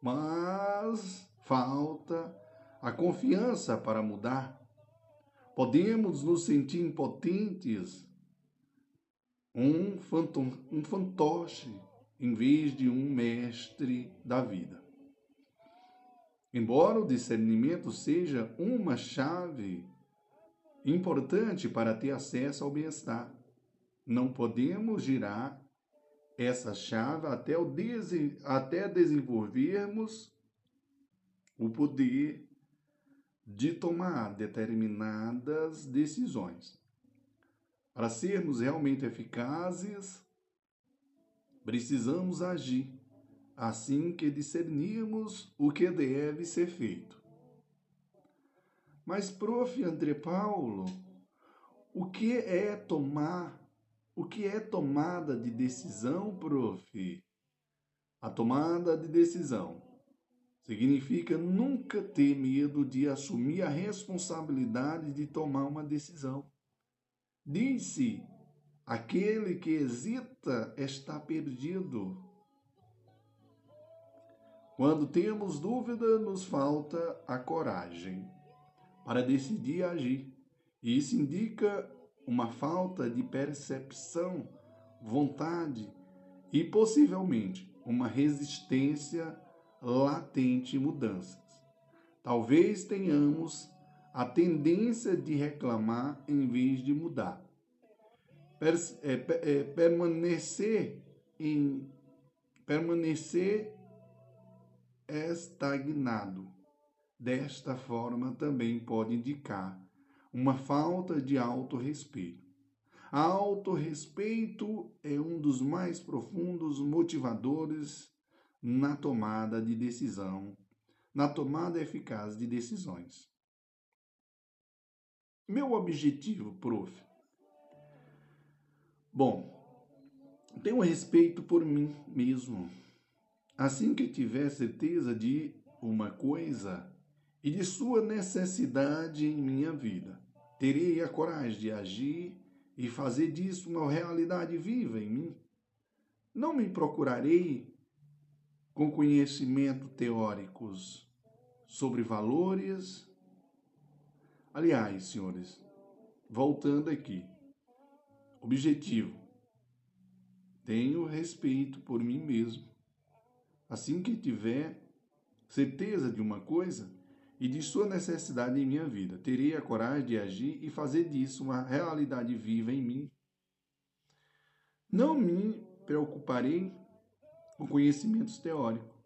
mas falta a confiança para mudar. Podemos nos sentir impotentes, um, fantom, um fantoche, em vez de um mestre da vida. Embora o discernimento seja uma chave importante para ter acesso ao bem-estar, não podemos girar essa chave até, o até desenvolvermos o poder de tomar determinadas decisões. Para sermos realmente eficazes, precisamos agir assim que discernirmos o que deve ser feito. Mas, prof. André Paulo, o que é tomar O que é tomada de decisão, prof? A tomada de decisão significa nunca ter medo de assumir a responsabilidade de tomar uma decisão. Diz-se: aquele que hesita está perdido. Quando temos dúvida, nos falta a coragem para decidir agir. E isso indica uma falta de percepção, vontade e possivelmente uma resistência latente em mudanças. Talvez tenhamos a tendência de reclamar em vez de mudar. Per, é, é, permanecer em permanecer estagnado. Desta forma também pode indicar uma falta de autorrespeito. Autorrespeito é um dos mais profundos motivadores na tomada de decisão, na tomada eficaz de decisões. Meu objetivo, prof. Bom, tenho respeito por mim mesmo. Assim que tiver certeza de uma coisa e de sua necessidade em minha vida, terei a coragem de agir e fazer disso uma realidade viva em mim. Não me procurarei com conhecimento teóricos sobre valores. Aliás, senhores, voltando aqui, objetivo: tenho respeito por mim mesmo. Assim que tiver certeza de uma coisa e de sua necessidade em minha vida, terei a coragem de agir e fazer disso uma realidade viva em mim. Não me preocuparei com conhecimentos teóricos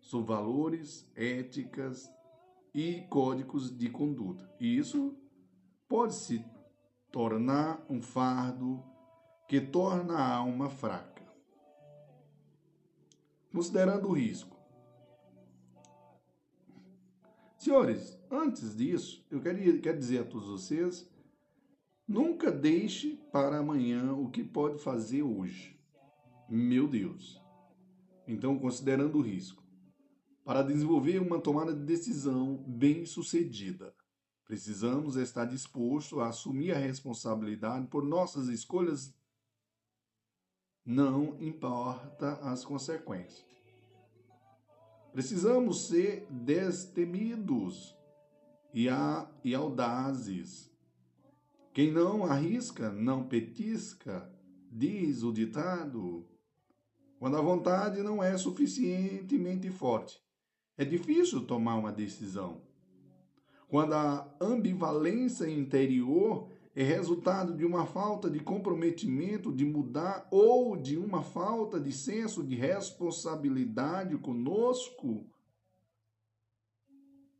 sobre valores, éticas e códigos de conduta. E isso pode se tornar um fardo que torna a alma fraca. Considerando o risco. Senhores, antes disso, eu quero, quero dizer a todos vocês: nunca deixe para amanhã o que pode fazer hoje. Meu Deus! Então, considerando o risco, para desenvolver uma tomada de decisão bem-sucedida, precisamos estar disposto a assumir a responsabilidade por nossas escolhas, não importa as consequências. Precisamos ser destemidos e, audazes. Quem não arrisca, não petisca, diz o ditado. Quando a vontade não é suficientemente forte, é difícil tomar uma decisão. Quando a ambivalência interior é resultado de uma falta de comprometimento de mudar ou de uma falta de senso de responsabilidade conosco,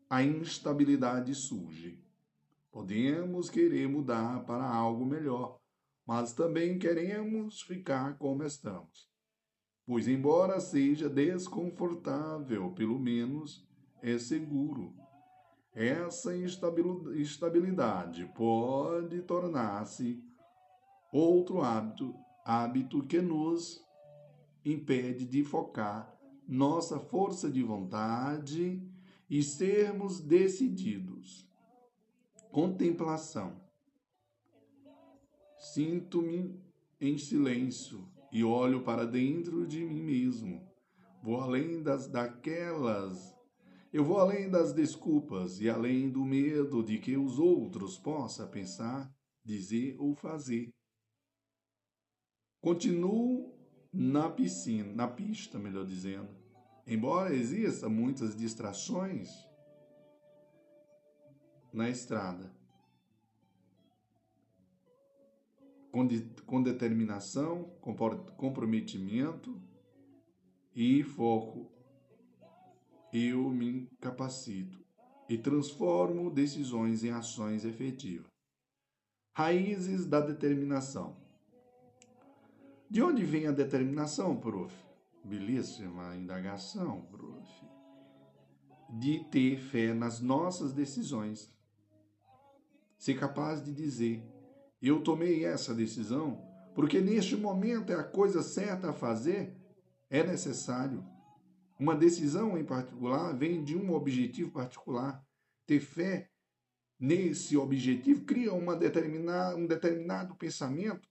a instabilidade surge. Podemos querer mudar para algo melhor, mas também queremos ficar como estamos pois, embora seja desconfortável, pelo menos é seguro. Essa instabilidade pode tornar-se outro hábito, hábito que nos impede de focar nossa força de vontade e sermos decididos. Contemplação. Sinto-me em silêncio e olho para dentro de mim mesmo. Vou além das daquelas. Eu vou além das desculpas e além do medo de que os outros possam pensar, dizer ou fazer. Continuo na piscina, na pista, melhor dizendo. Embora existam muitas distrações na estrada, com, de, com determinação, com comprometimento e foco, eu me capacito e transformo decisões em ações efetivas. Raízes da determinação. De onde vem a determinação, prof? Belíssima indagação, prof. De ter fé nas nossas decisões. Ser capaz de dizer: eu tomei essa decisão porque neste momento é a coisa certa a fazer, é necessário. Uma decisão em particular vem de um objetivo particular. Ter fé nesse objetivo cria uma determinada, um determinado pensamento.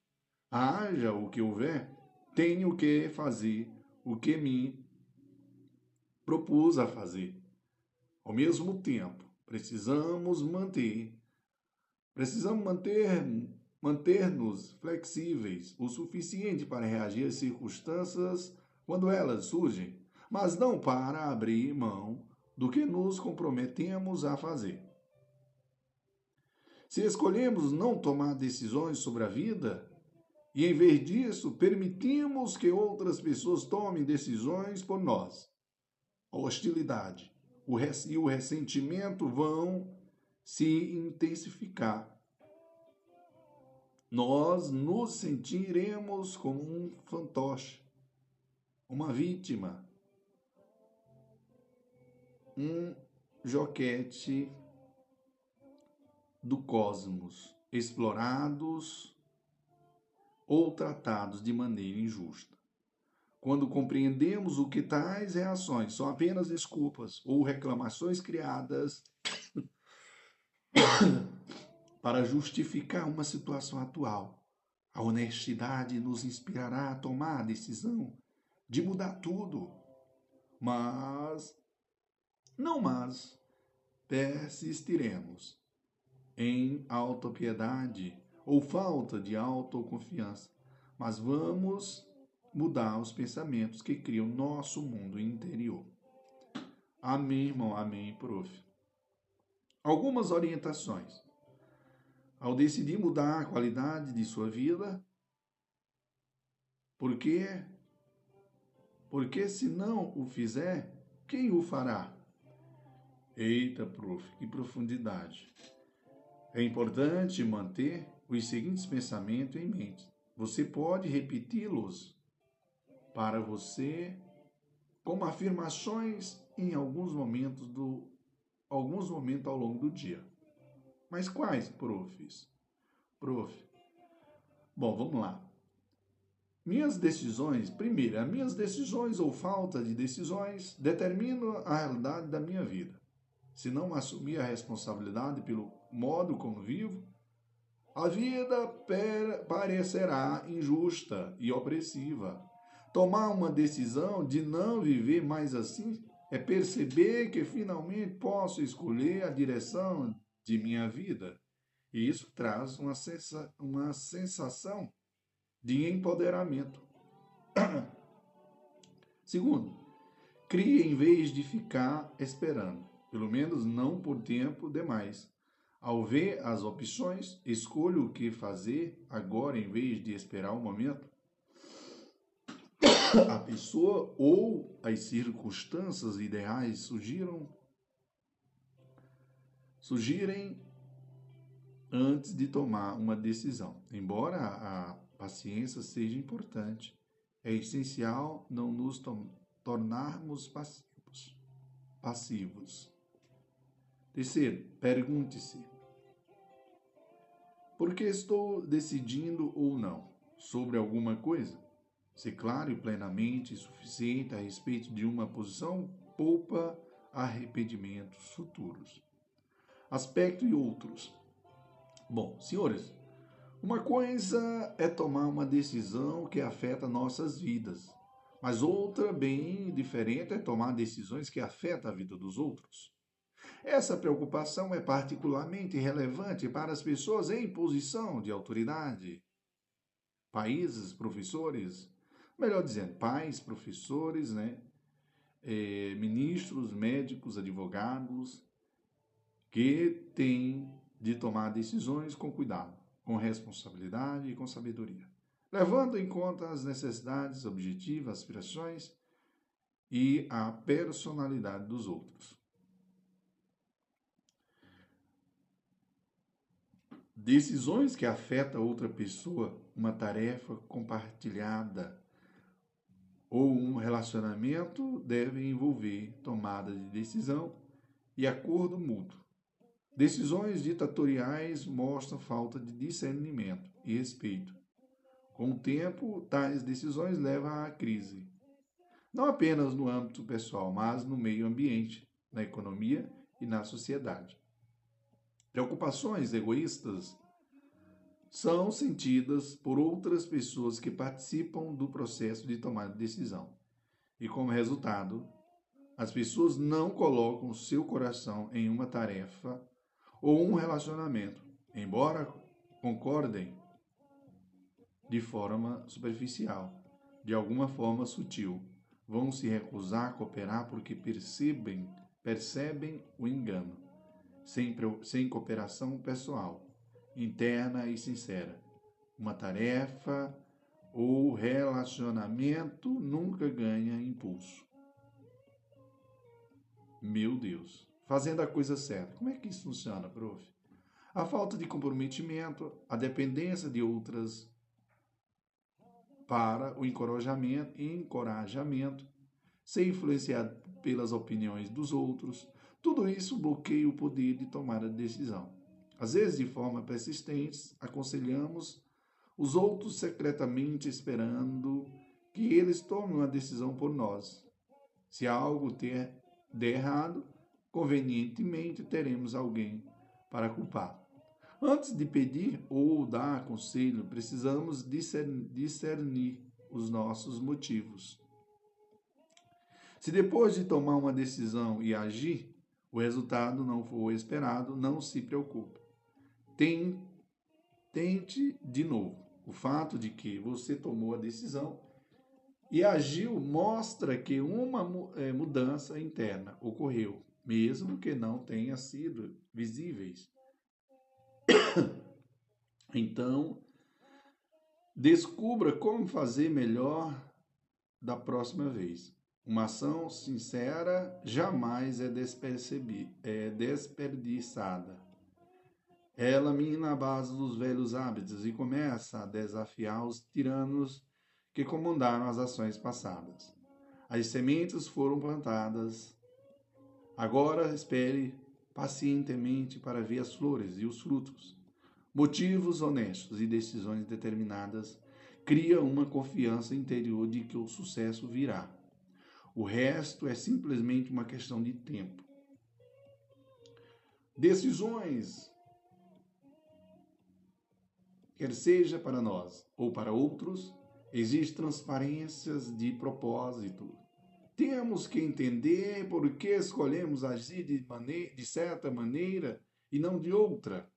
Haja o que houver, tenho que fazer o que me propus a fazer. Ao mesmo tempo, precisamos manter precisamos manter manter-nos flexíveis o suficiente para reagir às circunstâncias quando elas surgem, mas não para abrir mão do que nos comprometemos a fazer. Se escolhemos não tomar decisões sobre a vida, e em vez disso permitimos que outras pessoas tomem decisões por nós, a hostilidade e o ressentimento vão se intensificar nós nos sentiremos como um fantoche, uma vítima, um joquete do cosmos, explorados ou tratados de maneira injusta. Quando compreendemos o que tais reações são apenas desculpas ou reclamações criadas para justificar uma situação atual. A honestidade nos inspirará a tomar a decisão de mudar tudo. Mas, não mas, persistiremos em autopiedade ou falta de autoconfiança. Mas vamos mudar os pensamentos que criam nosso mundo interior. Amém, irmão. Amém, prof. Algumas orientações ao decidir mudar a qualidade de sua vida, porque porque se não o fizer, quem o fará? Eita, prof, que profundidade. É importante manter os seguintes pensamentos em mente. Você pode repeti-los para você como afirmações em alguns momentos do alguns momentos ao longo do dia. Mas quais, profs? Prof. Bom, vamos lá. Minhas decisões, primeiro, as minhas decisões ou falta de decisões determinam a realidade da minha vida. Se não assumir a responsabilidade pelo modo como vivo, a vida parecerá injusta e opressiva. Tomar uma decisão de não viver mais assim é perceber que finalmente posso escolher a direção de minha vida. E isso traz uma, sensa uma sensação de empoderamento. Segundo, crie em vez de ficar esperando, pelo menos não por tempo demais. Ao ver as opções, escolha o que fazer agora em vez de esperar o momento. A pessoa ou as circunstâncias ideais surgiram surgirem antes de tomar uma decisão. Embora a paciência seja importante, é essencial não nos tornarmos passivos. passivos. Terceiro, pergunte-se: por que estou decidindo ou não sobre alguma coisa? Ser claro e plenamente suficiente a respeito de uma posição poupa arrependimentos futuros aspecto e outros. Bom, senhores, uma coisa é tomar uma decisão que afeta nossas vidas, mas outra bem diferente é tomar decisões que afetam a vida dos outros. Essa preocupação é particularmente relevante para as pessoas em posição de autoridade. Países, professores, melhor dizendo, pais, professores, né? É, ministros, médicos, advogados, que tem de tomar decisões com cuidado, com responsabilidade e com sabedoria, levando em conta as necessidades objetivas, aspirações e a personalidade dos outros. Decisões que afetam outra pessoa, uma tarefa compartilhada ou um relacionamento devem envolver tomada de decisão e acordo mútuo Decisões ditatoriais mostram falta de discernimento e respeito, Com o tempo, tais decisões levam à crise. Não apenas no âmbito pessoal, mas no meio ambiente, na economia e na sociedade. Preocupações egoístas são sentidas por outras pessoas que participam do processo de tomar decisão. E como resultado, as pessoas não colocam seu coração em uma tarefa ou um relacionamento, embora concordem de forma superficial, de alguma forma sutil, vão se recusar a cooperar porque percebem, percebem o engano, sem, sem cooperação pessoal, interna e sincera. Uma tarefa ou relacionamento nunca ganha impulso. Meu Deus, fazendo a coisa certa. Como é que isso funciona, prof? A falta de comprometimento, a dependência de outras para o encorajamento, encorajamento, ser influenciado pelas opiniões dos outros, tudo isso bloqueia o poder de tomar a decisão. Às vezes, de forma persistente, aconselhamos os outros secretamente esperando que eles tomem uma decisão por nós. Se algo ter, der errado, convenientemente teremos alguém para culpar. Antes de pedir ou dar conselho, precisamos discernir os nossos motivos. Se depois de tomar uma decisão e agir, o resultado não for esperado, não se preocupe. Tente de novo. O fato de que você tomou a decisão e agiu mostra que uma é, mudança interna ocorreu, mesmo que não tenha sido visíveis. Então, descubra como fazer melhor da próxima vez. Uma ação sincera jamais é, é desperdiçada. Ela mina a base dos velhos hábitos e começa a desafiar os tiranos que comandaram as ações passadas. As sementes foram plantadas. Agora espere pacientemente para ver as flores e os frutos. Motivos honestos e decisões determinadas criam uma confiança interior de que o sucesso virá. O resto é simplesmente uma questão de tempo. Decisões, quer seja para nós ou para outros, existe transparências de propósito. Temos que entender por que escolhemos agir de, maneira, de certa maneira e não de outra.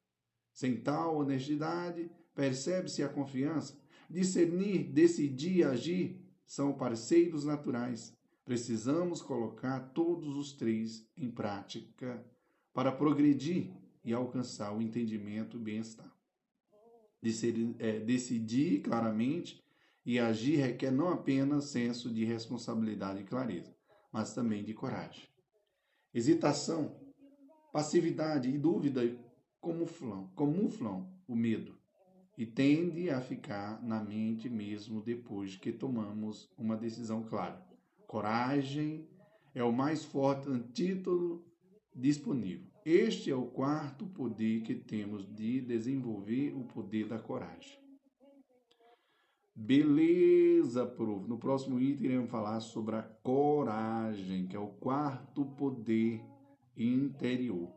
Sem tal honestidade, percebe-se a confiança. Discernir, decidir, agir são parceiros naturais Precisamos colocar todos os três em prática para progredir e alcançar o entendimento e bem-estar. É, decidir claramente e agir requer não apenas senso de responsabilidade e clareza, mas também de coragem. Hesitação, passividade e dúvida camuflam, camuflam o medo e tende a ficar na mente mesmo depois que tomamos uma decisão clara. Coragem é o mais forte antídoto disponível. Este é o quarto poder que temos de desenvolver o poder da coragem. Beleza, prof. No próximo item iremos falar sobre a coragem, que é o quarto poder interior.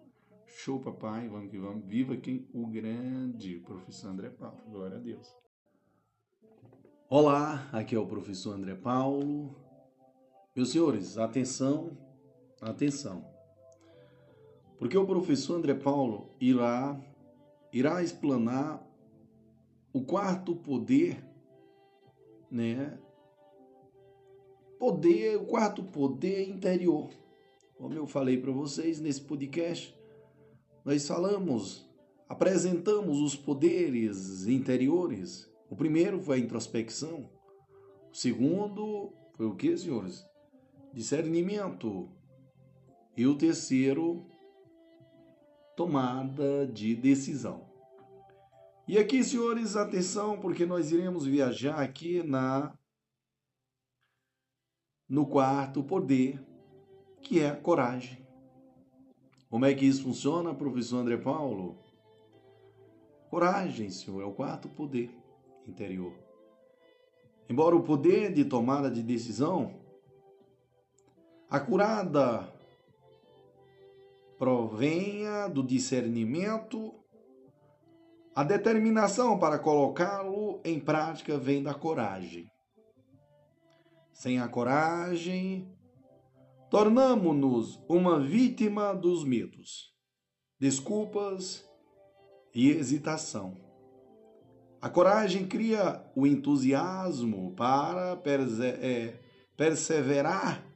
Show, papai. Vamos que vamos. Viva quem? O grande professor André Paulo. Glória a Deus. Olá, aqui é o professor André Paulo meus senhores, atenção, atenção. Porque o professor André Paulo irá irá explanar o quarto poder, né? Poder, o quarto poder interior. Como eu falei para vocês nesse podcast, nós falamos, apresentamos os poderes interiores. O primeiro foi a introspecção. O segundo foi o que, senhores? Discernimento. E o terceiro, tomada de decisão. E aqui, senhores, atenção, porque nós iremos viajar aqui na no quarto poder, que é a coragem. Como é que isso funciona, professor André Paulo? Coragem, senhor, é o quarto poder interior. embora o poder de tomada de decisão, a curada provenha do discernimento, a determinação para colocá-lo em prática vem da coragem. Sem a coragem, tornamo-nos uma vítima dos medos, desculpas e hesitação. A coragem cria o entusiasmo para é, perseverar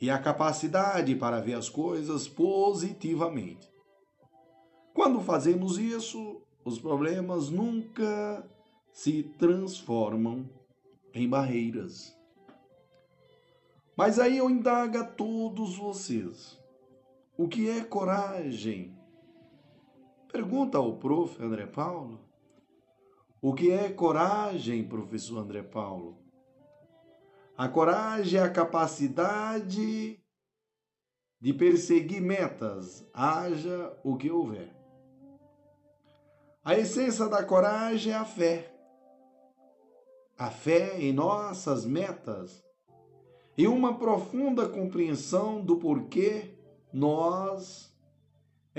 e a capacidade para ver as coisas positivamente. Quando fazemos isso, os problemas nunca se transformam em barreiras. Mas aí eu indago a todos vocês: o que é coragem? Pergunta ao prof. André Paulo. O que é coragem, professor André Paulo? A coragem é a capacidade de perseguir metas, haja o que houver. A essência da coragem é a fé. A fé em nossas metas e uma profunda compreensão do porquê nós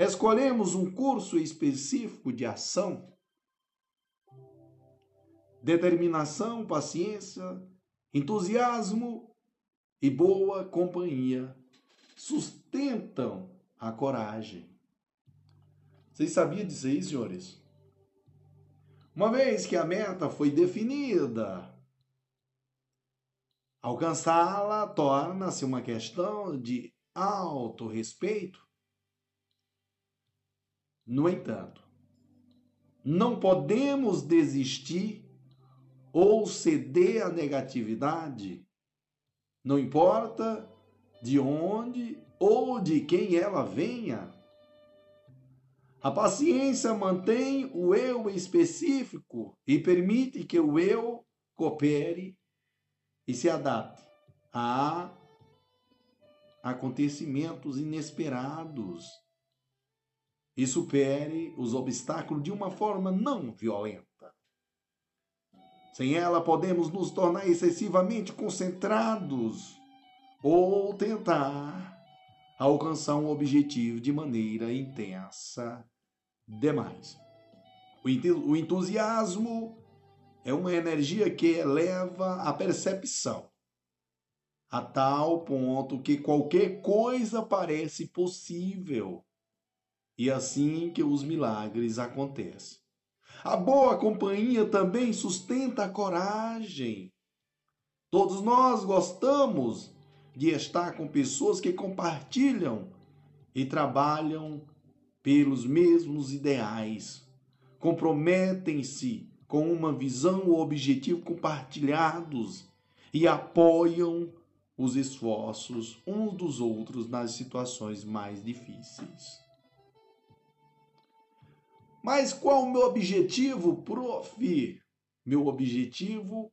Escolhemos um curso específico de ação, determinação, paciência, entusiasmo e boa companhia sustentam a coragem. Vocês sabiam disso aí, senhores? Uma vez que a meta foi definida, alcançá-la torna-se uma questão de autorrespeito no entanto, não podemos desistir ou ceder à negatividade, não importa de onde ou de quem ela venha. A paciência mantém o eu específico e permite que o eu coopere e se adapte a acontecimentos inesperados e supere os obstáculos de uma forma não violenta. Sem ela, podemos nos tornar excessivamente concentrados ou tentar alcançar um objetivo de maneira intensa demais. O entusiasmo é uma energia que eleva a percepção a tal ponto que qualquer coisa parece possível e assim que os milagres acontecem. A boa companhia também sustenta a coragem. Todos nós gostamos de estar com pessoas que compartilham e trabalham pelos mesmos ideais, comprometem-se com uma visão ou objetivo compartilhados e apoiam os esforços uns dos outros nas situações mais difíceis. Mas qual o meu objetivo, prof? Meu objetivo,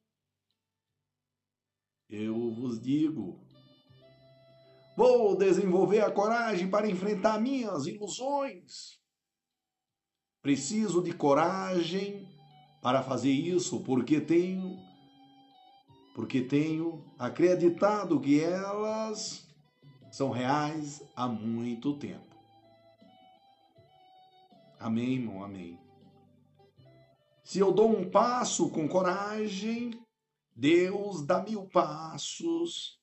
eu vos digo, vou desenvolver a coragem para enfrentar minhas ilusões. Preciso de coragem para fazer isso, porque tenho porque tenho acreditado que elas são reais há muito tempo. Amém, irmão? Amém. Se eu dou um passo com coragem, Deus dá mil passos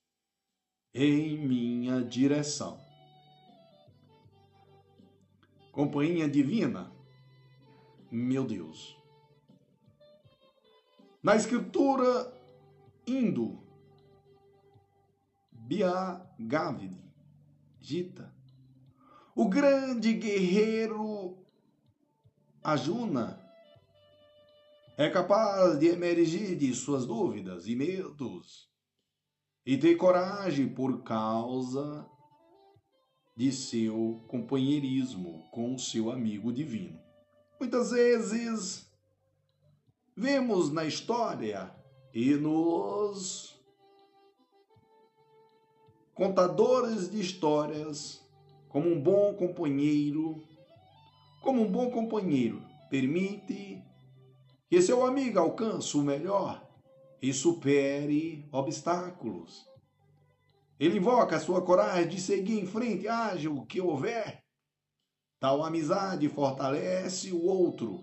em minha direção. Companhia divina, meu Deus. Na escritura indo, Biagavid, Gita, o grande guerreiro a Juna é capaz de emergir de suas dúvidas e medos e ter coragem por causa de seu companheirismo com seu amigo divino. Muitas vezes vemos na história e nos contadores de histórias como um bom companheiro como um bom companheiro, permite que seu amigo alcance o melhor e supere obstáculos. Ele invoca sua coragem de seguir em frente, haja o que houver. Tal amizade fortalece o outro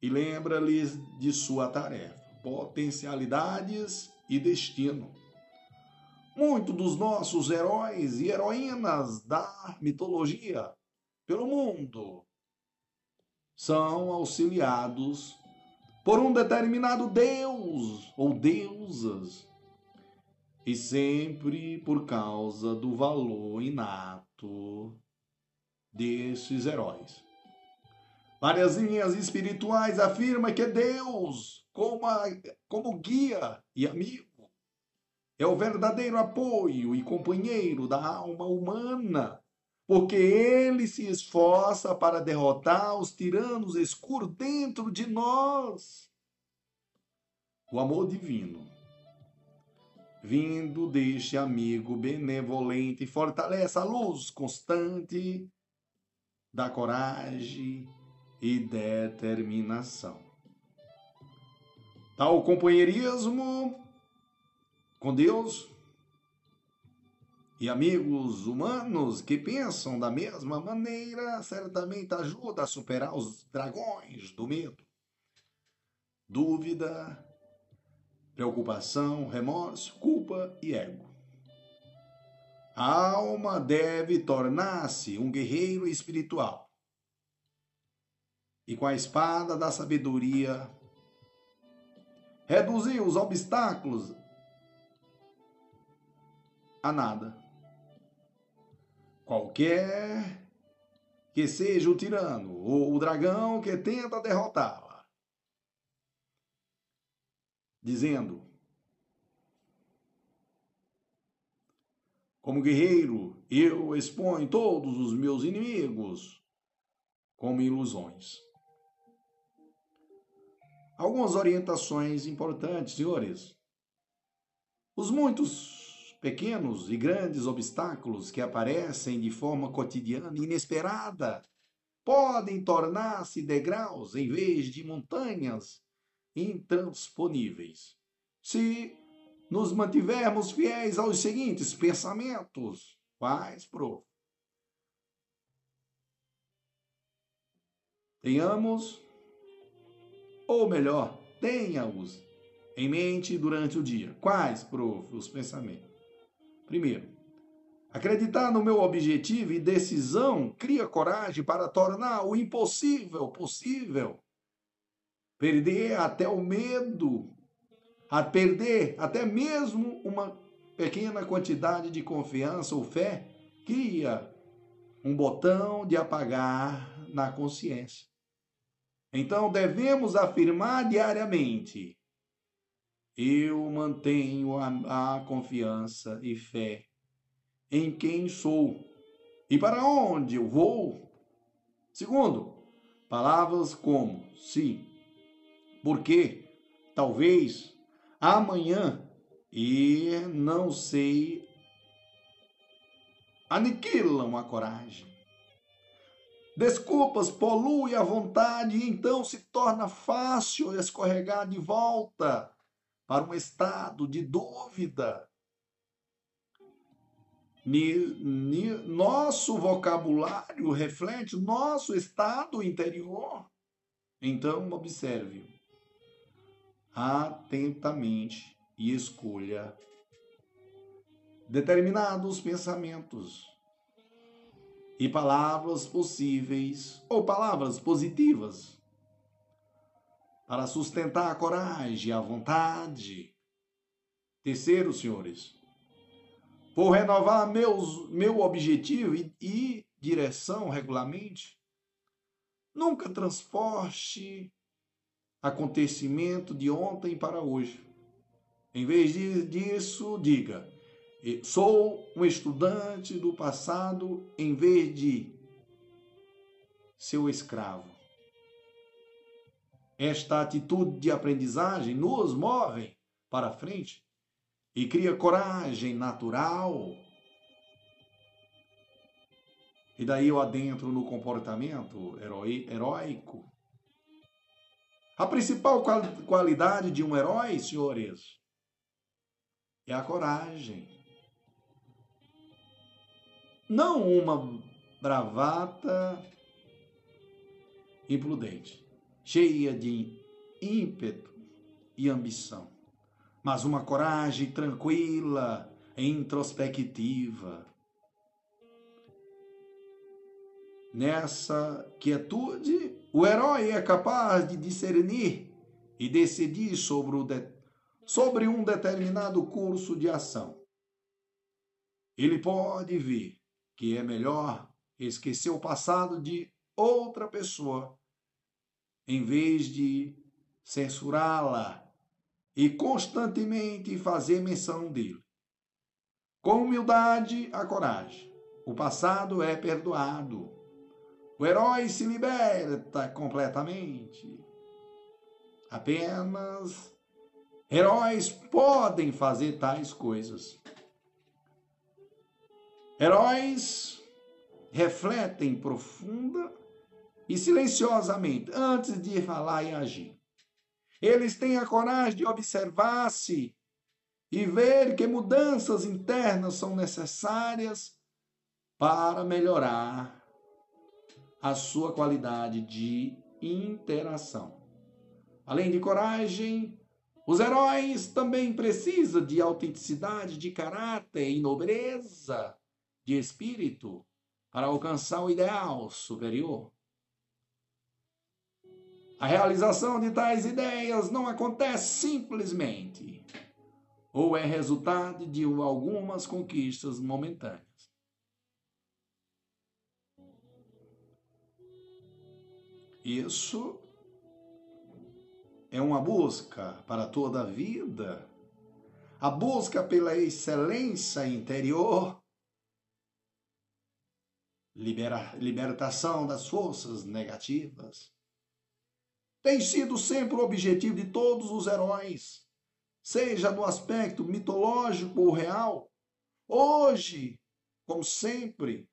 e lembra-lhes de sua tarefa, potencialidades e destino. Muitos dos nossos heróis e heroínas da mitologia pelo mundo são auxiliados por um determinado Deus ou deusas e sempre por causa do valor inato desses heróis. Várias linhas espirituais afirmam que Deus, como, a, como guia e amigo, é o verdadeiro apoio e companheiro da alma humana, porque ele se esforça para derrotar os tiranos escuros dentro de nós. O amor divino vindo deste amigo benevolente, fortalece a luz constante da coragem e determinação. Tal companheirismo com Deus e amigos humanos que pensam da mesma maneira certamente ajuda a superar os dragões do medo, dúvida, preocupação, remorso, culpa e ego. A alma deve tornar-se um guerreiro espiritual. E com a espada da sabedoria, reduzir os obstáculos a nada. Qualquer que seja o tirano ou o dragão que tenta derrotá-lo dizendo: Como guerreiro, eu exponho todos os meus inimigos como ilusões. Algumas orientações importantes, senhores. Os muitos pequenos e grandes obstáculos que aparecem de forma cotidiana e inesperada podem tornar-se degraus em vez de montanhas intransponíveis. Se nos mantivermos fiéis aos seguintes pensamentos, quais, prof? Tenhamos, ou melhor, tenha-os em mente durante o dia. Quais, prof, os pensamentos? Primeiro, acreditar no meu objetivo e decisão cria coragem para tornar o impossível possível perder até o medo, a perder até mesmo uma pequena quantidade de confiança ou fé, cria um botão de apagar na consciência. Então devemos afirmar diariamente: eu mantenho a, a confiança e fé em quem sou e para onde eu vou. Segundo, palavras como sim, porque talvez amanhã e não sei aniquilam a coragem. Desculpas polui a vontade e então se torna fácil escorregar de volta para um estado de dúvida. Nosso vocabulário reflete nosso estado interior. Então, observe atentamente e escolha determinados pensamentos e palavras possíveis ou palavras positivas para sustentar a coragem, a vontade. Terceiro, senhores, por renovar meus, meu objetivo e, e direção regularmente, nunca transporte acontecimento de ontem para hoje. Em vez disso, diga: sou um estudante do passado, em vez de seu escravo. Esta atitude de aprendizagem nos move para frente e cria coragem natural. E daí eu adentro no comportamento heróico A principal qualidade de um herói, senhores, é a coragem. Não uma bravata imprudente, cheia de ímpeto e ambição, mas uma coragem tranquila e introspectiva. Nessa quietude, o herói é capaz de discernir e decidir sobre, de... sobre um determinado curso de ação. Ele pode ver que é melhor esquecer o passado de outra pessoa em vez de censurá-la e constantemente fazer menção dele. Com humildade, a coragem. O passado é perdoado. O herói se liberta completamente. Apenas heróis podem fazer tais coisas. Heróis refletem profunda e silenciosamente antes de falar e agir. Eles têm a coragem de observar-se e ver que mudanças internas são necessárias para melhorar a sua qualidade de interação. Além de coragem, os heróis também precisam de autenticidade de caráter e nobreza de espírito para alcançar o ideal superior. A realização de tais ideias não acontece simplesmente, ou é resultado de algumas conquistas momentâneas. Isso é uma busca para toda a vida, a busca pela excelência interior libera, libertação das forças negativas. Tem sido sempre o objetivo de todos os heróis, seja no aspecto mitológico ou real. Hoje, como sempre,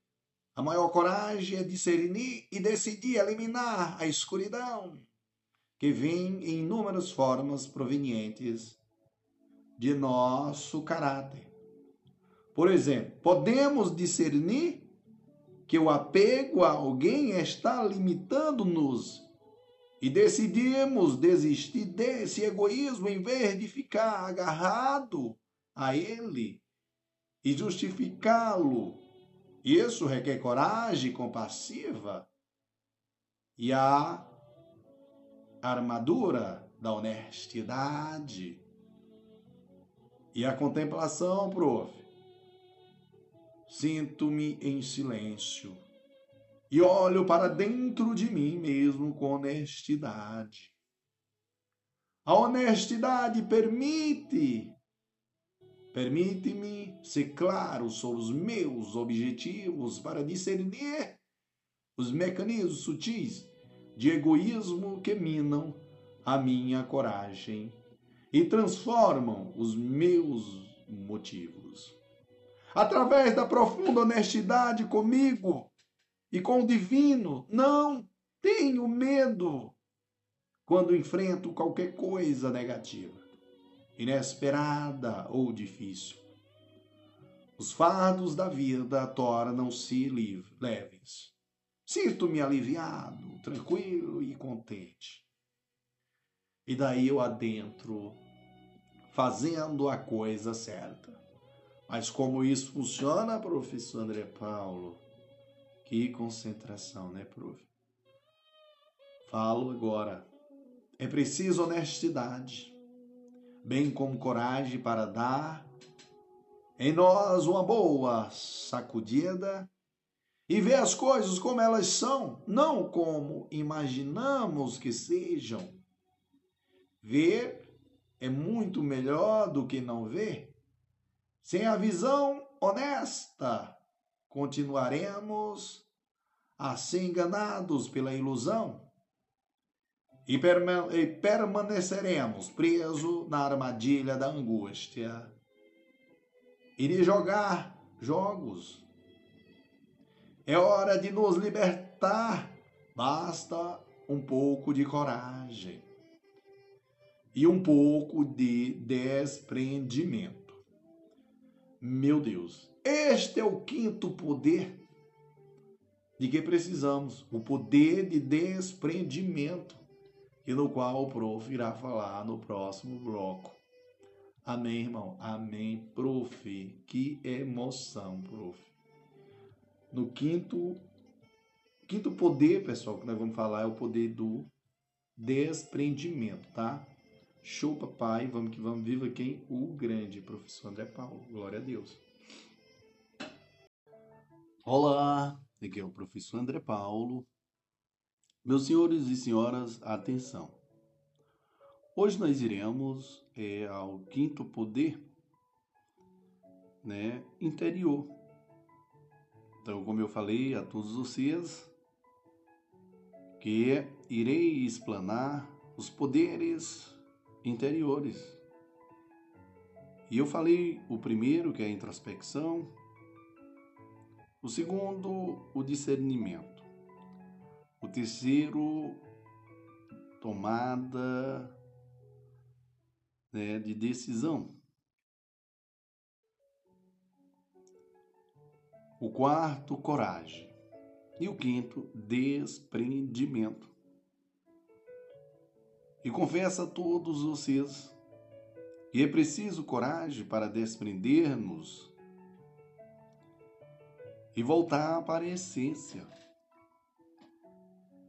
a maior coragem é discernir e decidir eliminar a escuridão que vem em inúmeras formas provenientes de nosso caráter. Por exemplo, podemos discernir que o apego a alguém está limitando-nos e decidimos desistir desse egoísmo em vez de ficar agarrado a ele e justificá-lo. Isso requer coragem compassiva e a armadura da honestidade e a contemplação, prof Sinto-me em silêncio e olho para dentro de mim mesmo com honestidade. A honestidade permite permite-me ser claro sobre os meus objetivos para discernir os mecanismos sutis de egoísmo que minam a minha coragem e transformam os meus motivos através da profunda honestidade comigo e com o divino. Não tenho medo quando enfrento qualquer coisa negativa, inesperada ou difícil. Os fardos da vida tornam-se leves. Sinto-me aliviado, tranquilo e contente. E daí eu adentro, fazendo a coisa certa. Mas como isso funciona, professor André Paulo? Que concentração, né, prof? Falo agora. É preciso honestidade, bem como coragem para dar em nós uma boa sacudida e ver as coisas como elas são, não como imaginamos que sejam. Ver é muito melhor do que não ver. Sem a visão honesta, continuaremos a ser enganados pela ilusão e, permaneceremos presos na armadilha da angústia e de jogar jogos. É hora de nos libertar, basta um pouco de coragem. e um pouco de desprendimento. Meu Deus, este é o quinto poder de que precisamos, o poder de desprendimento, e no qual o prof irá falar no próximo bloco. Amém, irmão? Amém, prof. Que emoção, prof. No quinto, quinto poder, pessoal, que nós vamos falar é o poder do desprendimento, tá? Show, papai. Vamos que vamos. Viva quem? O grande professor André Paulo. Glória a Deus. Olá, aqui é o professor André Paulo. Meus senhores e senhoras, atenção. Hoje nós iremos é, ao quinto poder né, interior. Então, como eu falei a todos vocês, que irei explanar os poderes interiores. E eu falei o primeiro, que é a introspecção, o segundo, o discernimento, o terceiro, tomada né, de decisão. O quarto, coragem. E o quinto, desprendimento. E confessa a todos vocês. Que é preciso coragem para desprender-nos e voltar para a essência.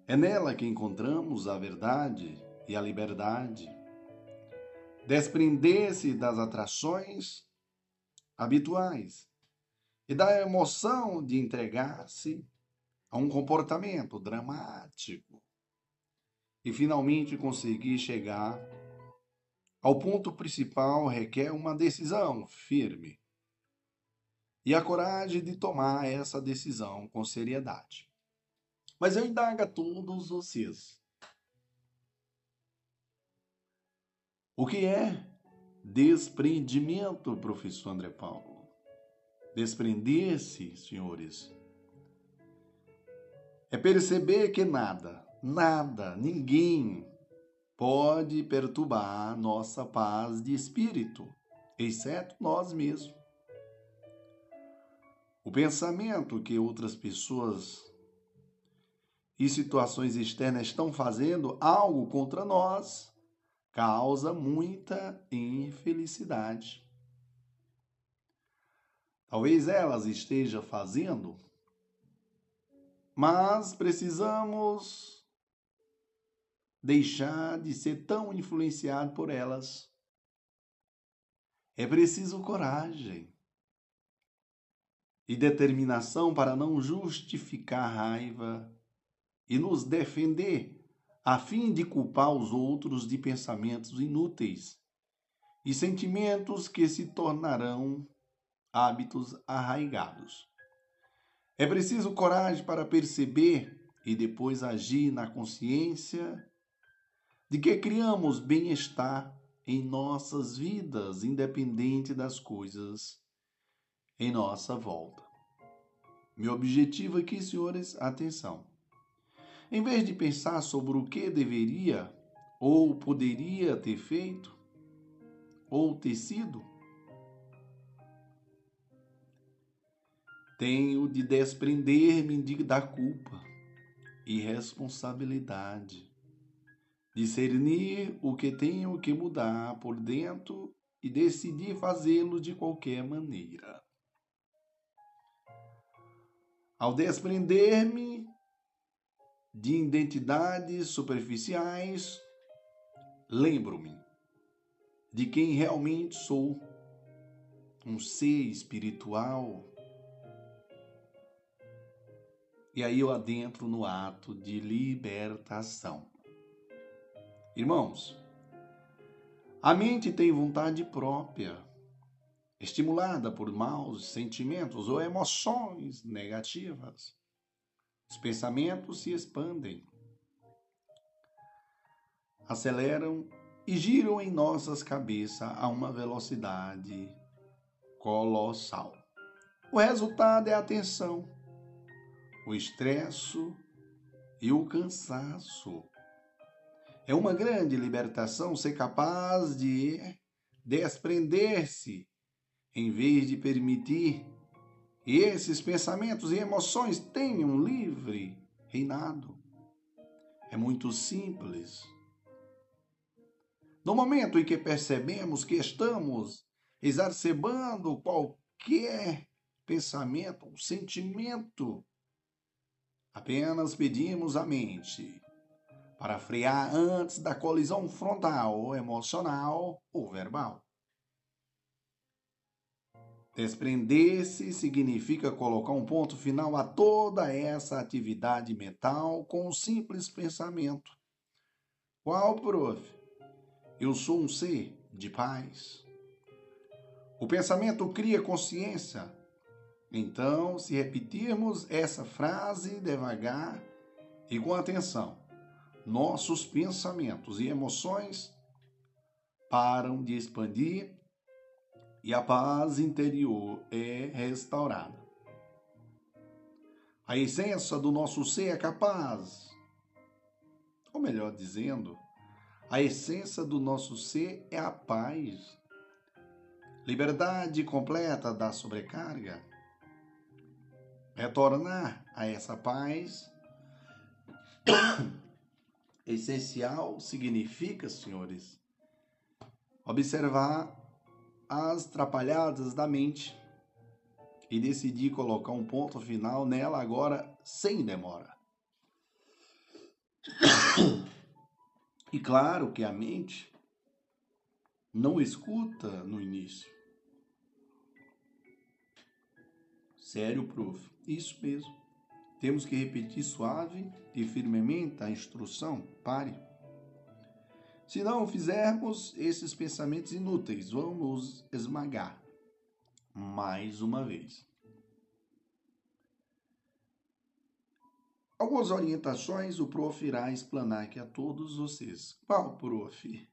É nela que encontramos a verdade e a liberdade. Desprender-se das atrações habituais e da emoção de entregar-se a um comportamento dramático e finalmente conseguir chegar ao ponto principal requer uma decisão firme e a coragem de tomar essa decisão com seriedade. Mas eu indago a todos vocês O que é desprendimento, professor André Paulo? Desprender-se, senhores, é perceber que nada, nada, ninguém pode perturbar nossa paz de espírito, exceto nós mesmos. O pensamento que outras pessoas e situações externas estão fazendo algo contra nós causa muita infelicidade. Talvez elas estejam fazendo, mas precisamos deixar de ser tão influenciado por elas. É preciso coragem e determinação para não justificar raiva e nos defender a fim de culpar os outros de pensamentos inúteis e sentimentos que se tornarão hábitos arraigados. É preciso coragem para perceber e depois agir na consciência de que criamos bem-estar em nossas vidas, independente das coisas em nossa volta. Meu objetivo aqui, senhores, atenção em vez de pensar sobre o que deveria ou poderia ter feito ou ter sido, tenho de desprender-me da culpa e responsabilidade, discernir o que tenho que mudar por dentro e decidir fazê-lo de qualquer maneira. Ao desprender-me de identidades superficiais, lembro-me de quem realmente sou, um ser espiritual. E aí eu adentro no ato de libertação. Irmãos, a mente tem vontade própria, estimulada por maus sentimentos ou emoções negativas. Os pensamentos se expandem, aceleram e giram em nossas cabeças a uma velocidade colossal. O resultado é a tensão, o estresse e o cansaço. É uma grande libertação ser capaz de desprender-se em vez de permitir que esses pensamentos e emoções tenham livre reinado. É muito simples. No momento em que percebemos que estamos exacerbando qualquer pensamento, sentimento, apenas pedimos à mente para frear antes da colisão frontal, emocional ou verbal. Desprender-se significa colocar um ponto final a toda essa atividade mental com um simples pensamento. Qual, prof? Eu sou um ser de paz. O pensamento cria consciência. Então, se repetirmos essa frase devagar e com atenção, nossos pensamentos e emoções param de expandir e a paz interior é restaurada. A essência do nosso ser é capaz, ou melhor dizendo, a essência do nosso ser é a paz. Liberdade completa da sobrecarga. Retornar a essa paz essencial significa, senhores, observar as trapalhadas da mente e decidir colocar um ponto final nela agora sem demora. E claro que a mente não escuta no início. Sério, prof. Isso mesmo. Temos que repetir suave e firmemente a instrução. Pare. Se não fizermos esses pensamentos inúteis, vamos esmagar mais uma vez. Algumas orientações o prof irá explanar aqui a todos vocês. Qual, prof?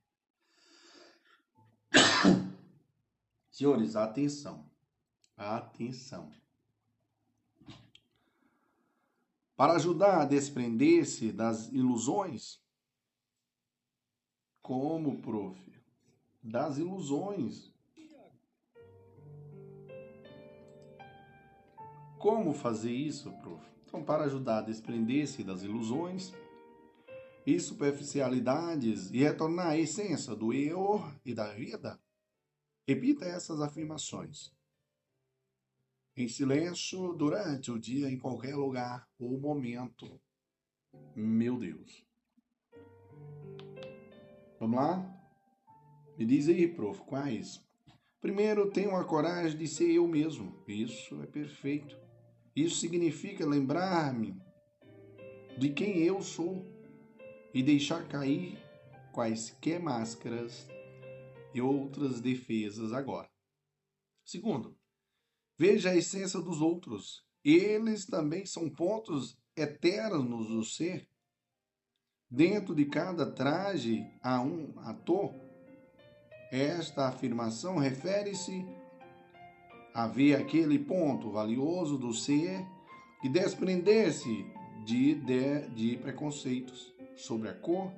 Senhores, atenção. Atenção. Para ajudar a desprender-se das ilusões, como, prof? Das ilusões. Como fazer isso, prof? Então, para ajudar a desprender-se das ilusões e superficialidades e retornar à essência do eu e da vida, repita essas afirmações em silêncio durante o dia, em qualquer lugar ou momento. Meu Deus. Vamos lá? Me diz aí, prof, quais? Primeiro, tenho a coragem de ser eu mesmo. Isso é perfeito. Isso significa lembrar-me de quem eu sou e deixar cair quaisquer máscaras e outras defesas agora. Segundo, Veja a essência dos outros. Eles também são pontos eternos do ser. Dentro de cada traje há um ator. Esta afirmação refere-se a ver aquele ponto valioso do ser e desprender-se de, de, de preconceitos sobre a cor,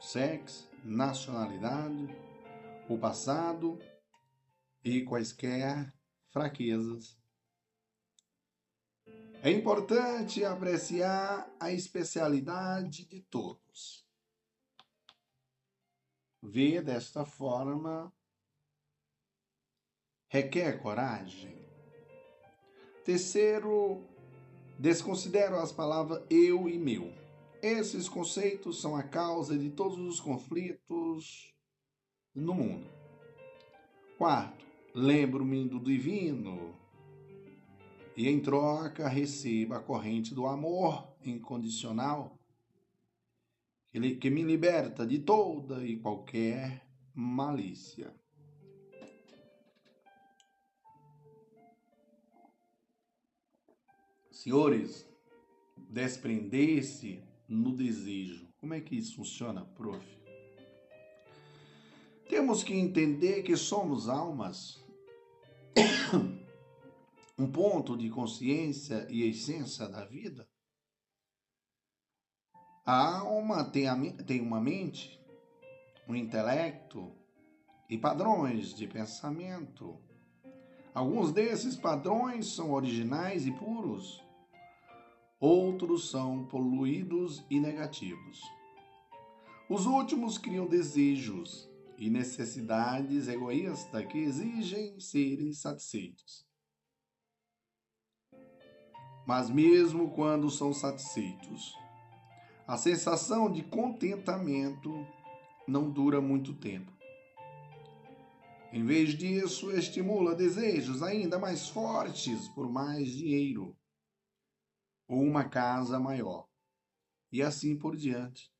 sexo, nacionalidade, o passado e quaisquer fraquezas. É importante apreciar a especialidade de todos. Ver desta forma requer coragem. Terceiro, desconsidero as palavras eu e meu. Esses conceitos são a causa de todos os conflitos no mundo. Quarto, Lembro-me do divino e em troca receba a corrente do amor incondicional que me liberta de toda e qualquer malícia. Senhores, desprender-se no desejo. Como é que isso funciona, prof? Temos que entender que somos almas um ponto de consciência e essência da vida? A alma tem, a, tem uma mente, um intelecto e padrões de pensamento. Alguns desses padrões são originais e puros, outros são poluídos e negativos. Os últimos criam desejos e necessidades egoístas que exigem serem satisfeitos. Mas mesmo quando são satisfeitos, a sensação de contentamento não dura muito tempo. Em vez disso, estimula desejos ainda mais fortes por mais dinheiro ou uma casa maior, e assim por diante.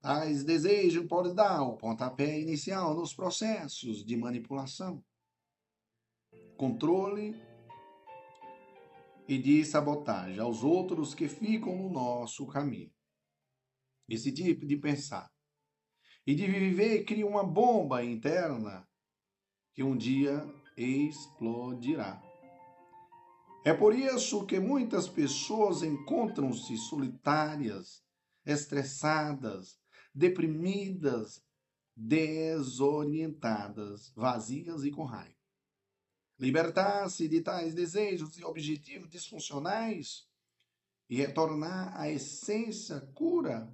Tais desejos podem dar o pontapé inicial nos processos de manipulação, controle e de sabotagem aos outros que ficam no nosso caminho esse tipo de pensar. E de viver cria uma bomba interna que um dia explodirá. É por isso que muitas pessoas encontram-se solitárias, estressadas, deprimidas, desorientadas, vazias e com raiva. Libertar-se de tais desejos e objetivos disfuncionais e retornar à essência cura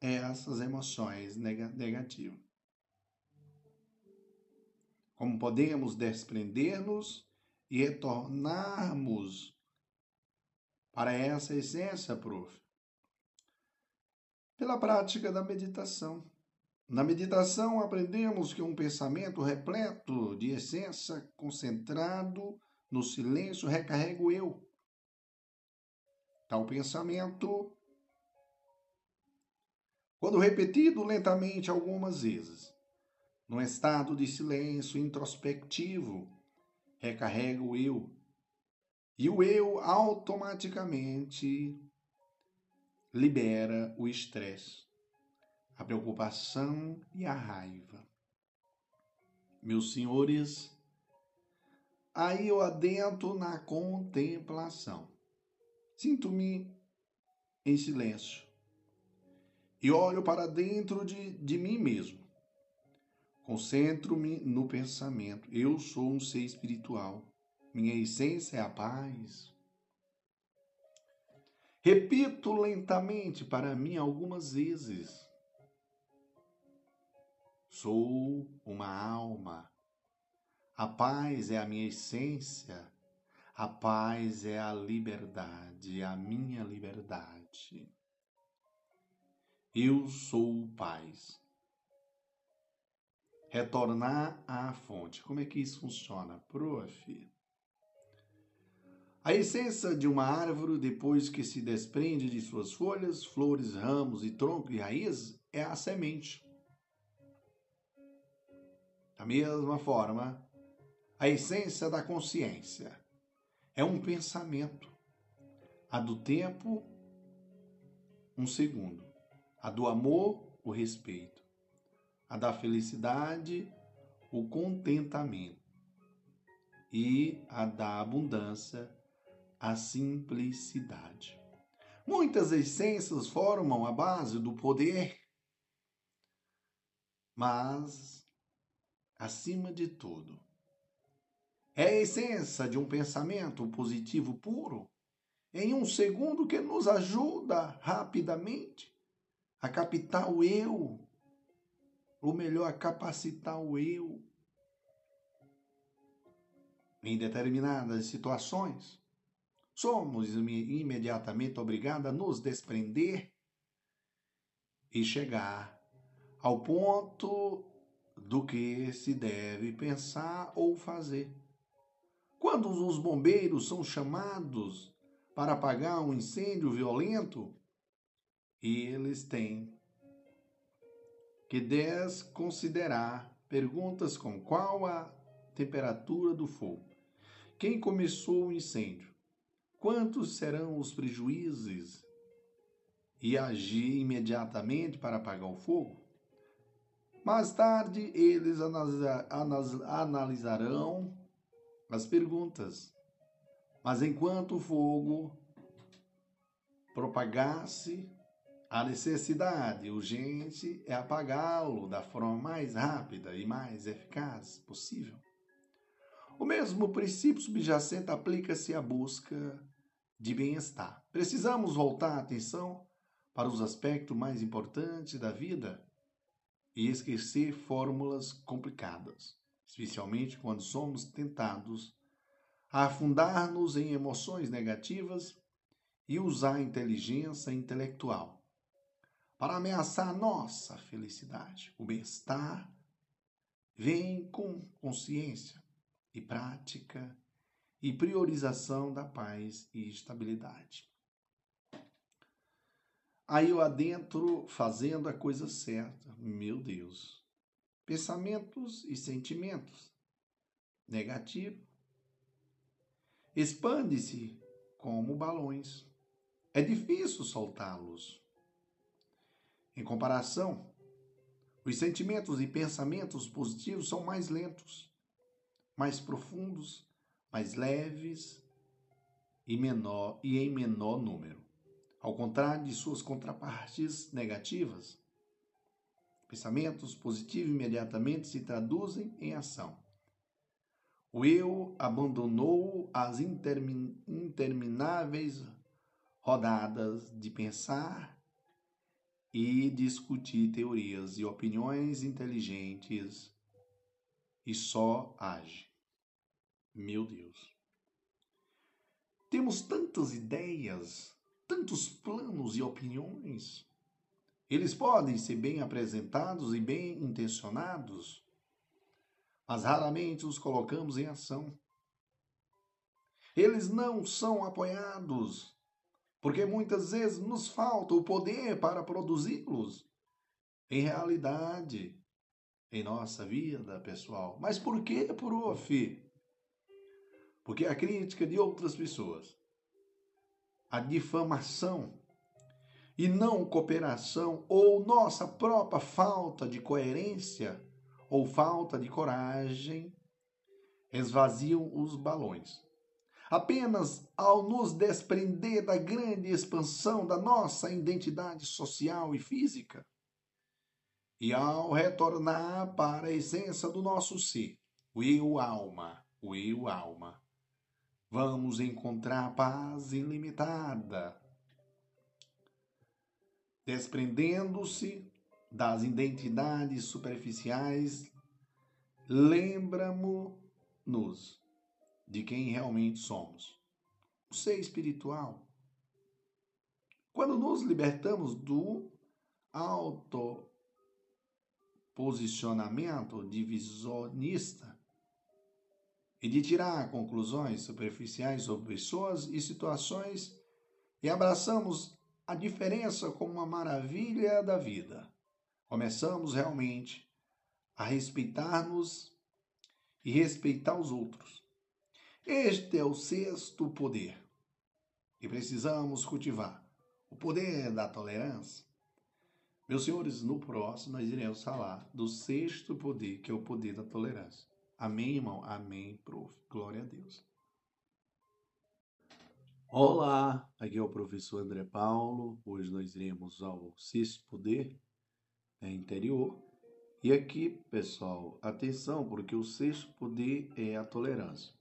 essas emoções negativas. Como podemos desprender-nos e retornarmos para essa essência, prof? Pela prática da meditação. Na meditação, aprendemos que um pensamento repleto de essência, concentrado no silêncio, recarrega o eu. Tal pensamento quando repetido lentamente algumas vezes, num estado de silêncio introspectivo, recarrega o eu. E o eu automaticamente libera o estresse, a preocupação e a raiva. Meus senhores, aí eu adentro na contemplação. Sinto-me em silêncio e olho para dentro de, de mim mesmo. Concentro-me no pensamento. Eu sou um ser espiritual. Minha essência é a paz. Repito lentamente para mim algumas vezes. Sou uma alma. A paz é a minha essência. A paz é a liberdade, a minha liberdade. Eu sou paz. Retornar à fonte. Como é que isso funciona? Prof. A essência de uma árvore, depois que se desprende de suas folhas, flores, ramos e tronco e raiz, é a semente. Da mesma forma, a essência da consciência é um pensamento. A do tempo, um segundo. A do amor, o respeito. A da felicidade, o contentamento. E a da abundância, a simplicidade. Muitas essências formam a base do poder, mas, acima de tudo, é a essência de um pensamento positivo puro, em um segundo que nos ajuda rapidamente a captar o eu, ou melhor, a capacitar o eu em determinadas situações, somos imediatamente obrigados a nos desprender e chegar ao ponto do que se deve pensar ou fazer. Quando os bombeiros são chamados para apagar um incêndio violento, eles têm que desconsiderar perguntas como qual a temperatura do fogo, quem começou o incêndio, quantos serão os prejuízos e agir imediatamente para apagar o fogo. Mais tarde, eles analisarão as perguntas. Mas enquanto o fogo propagar-se, a necessidade urgente é apagá-lo da forma mais rápida e mais eficaz possível. O mesmo princípio subjacente aplica-se à busca de bem-estar. Precisamos voltar a atenção para os aspectos mais importantes da vida e esquecer fórmulas complicadas, especialmente quando somos tentados a afundar-nos em emoções negativas e usar a inteligência intelectual para ameaçar nossa felicidade. O bem-estar vem com consciência e prática e priorização da paz e estabilidade. Aí eu adentro fazendo a coisa certa. Meu Deus. Pensamentos e sentimentos negativos expande-se como balões. É difícil soltá-los. Em comparação, os sentimentos e pensamentos positivos são mais lentos, mais profundos, mais leves e menor e em menor número. Ao contrário de suas contrapartes negativas, pensamentos positivos imediatamente se traduzem em ação. O eu abandonou as intermináveis rodadas de pensar e discutir teorias e opiniões inteligentes e só age. Meu Deus. Temos tantas ideias, tantos planos e opiniões. Eles podem ser bem apresentados e bem intencionados, mas raramente os colocamos em ação. Eles não são apoiados, porque muitas vezes nos falta o poder para produzi-los em realidade em nossa vida pessoal. Mas por que, prof? Porque a crítica de outras pessoas, a difamação e não cooperação ou nossa própria falta de coerência ou falta de coragem esvaziam os balões. Apenas ao nos desprender da grande expansão da nossa identidade social e física, e ao retornar para a essência do nosso ser, o eu alma, o eu alma, vamos encontrar paz ilimitada, desprendendo-se das identidades superficiais, lembramos-nos de quem realmente somos. O ser espiritual. Quando nos libertamos do autoposicionamento divisionista e de tirar conclusões superficiais sobre pessoas e situações e abraçamos a diferença como uma maravilha da vida começamos realmente a respeitar-nos e respeitar os outros. Este é o sexto poder e precisamos cultivar o poder da tolerância. Meus senhores, no próximo nós iremos falar do sexto poder, que é o poder da tolerância. Amém, irmão? Amém, prof. Glória a Deus. Olá, aqui é o professor André Paulo. Hoje nós iremos ao sexto poder, é interior. E aqui, pessoal, atenção, porque o sexto poder é a tolerância.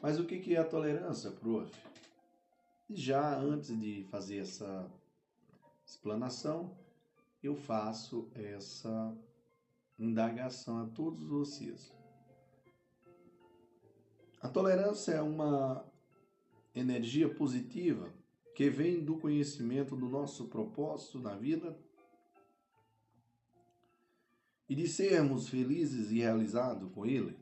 Mas o que é a tolerância, prof? Já antes de fazer essa explanação, eu faço essa indagação a todos vocês. A tolerância é uma energia positiva que vem do conhecimento do nosso propósito na vida e de sermos felizes e realizados com Ele.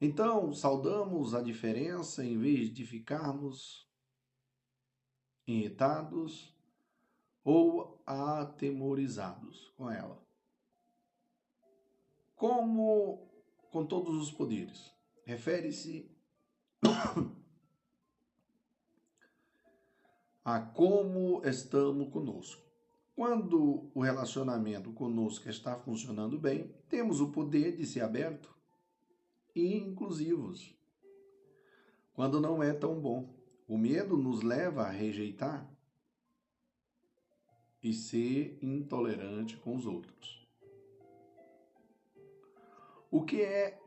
Então, saudamos a diferença em vez de ficarmos irritados ou atemorizados com ela. Como com todos os poderes, refere-se a como estamos conosco. Quando o relacionamento conosco está funcionando bem, temos o poder de ser aberto e inclusivos. Quando não é tão bom, O medo nos leva a rejeitar e ser intolerante com os outros. O que é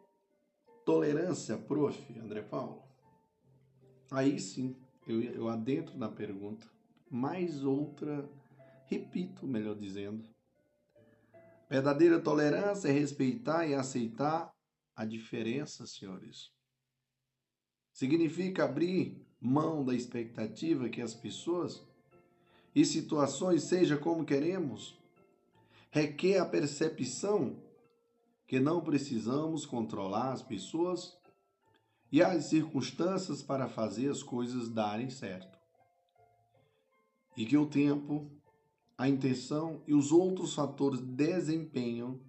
tolerância, prof. André Paulo? Aí sim, eu, eu adentro na pergunta. Mais outra, repito, melhor dizendo. Verdadeira tolerância é respeitar e aceitar a diferença, senhores. Significa abrir mão da expectativa que as pessoas e situações seja como queremos. Requer a percepção que não precisamos controlar as pessoas e as circunstâncias para fazer as coisas darem certo. E que o tempo, a intenção e os outros fatores desempenham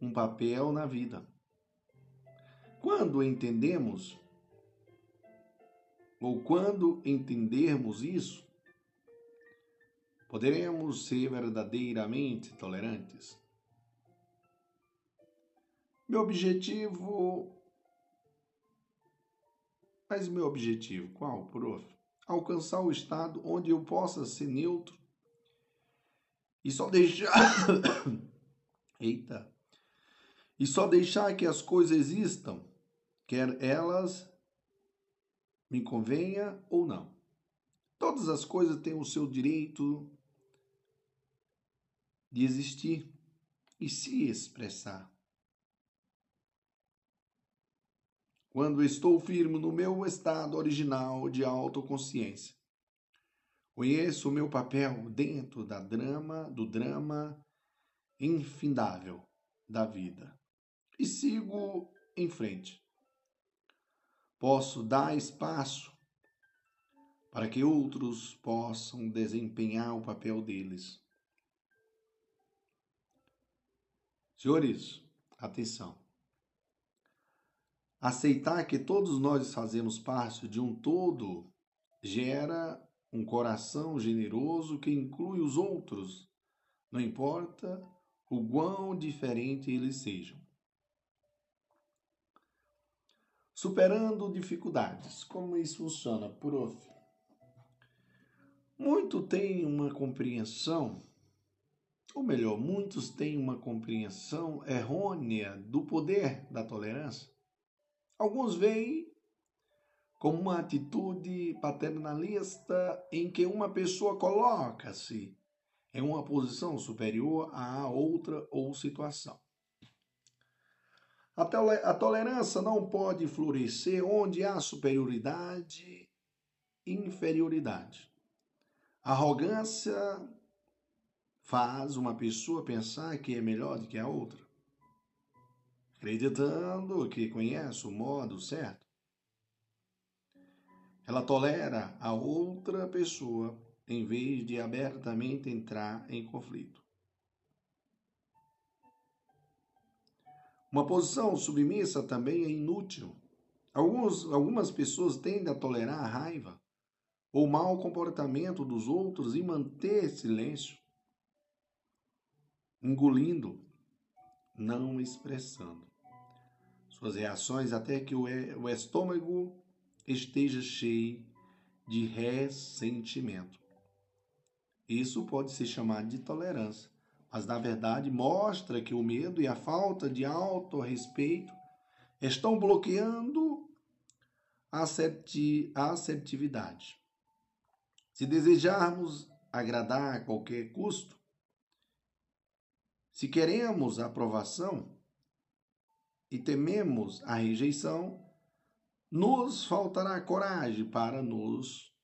um papel na vida. Quando entendemos, ou quando entendermos isso, poderemos ser verdadeiramente tolerantes. Meu objetivo. Mas meu objetivo, qual, prof? Alcançar o estado onde eu possa ser neutro e só deixar. Eita! E só deixar que as coisas existam, quer elas me convenha ou não. Todas as coisas têm o seu direito de existir e se expressar. Quando estou firme no meu estado original de autoconsciência, conheço o meu papel dentro da drama, do drama infindável da vida e sigo em frente. Posso dar espaço para que outros possam desempenhar o papel deles. Senhores, atenção. Aceitar que todos nós fazemos parte de um todo gera um coração generoso que inclui os outros, não importa o quão diferente eles sejam. Superando dificuldades. Como isso funciona, prof? Muito tem uma compreensão ou melhor, muitos têm uma compreensão errônea do poder da tolerância. Alguns veem como uma atitude paternalista em que uma pessoa coloca-se em uma posição superior à outra ou situação. A tolerância não pode florescer onde há superioridade e inferioridade. Arrogância faz uma pessoa pensar que é melhor do que a outra, acreditando que conhece o modo certo. Ela tolera a outra pessoa em vez de abertamente entrar em conflito. Uma posição submissa também é inútil. Alguns, algumas pessoas tendem a tolerar a raiva ou mau comportamento dos outros e manter silêncio engolindo, não expressando suas reações até que o estômago esteja cheio de ressentimento. Isso pode ser chamado de tolerância, mas na verdade mostra que o medo e a falta de autorrespeito estão bloqueando a assertividade. Se desejarmos agradar a qualquer custo, se queremos aprovação e tememos a rejeição, nos faltará coragem para nos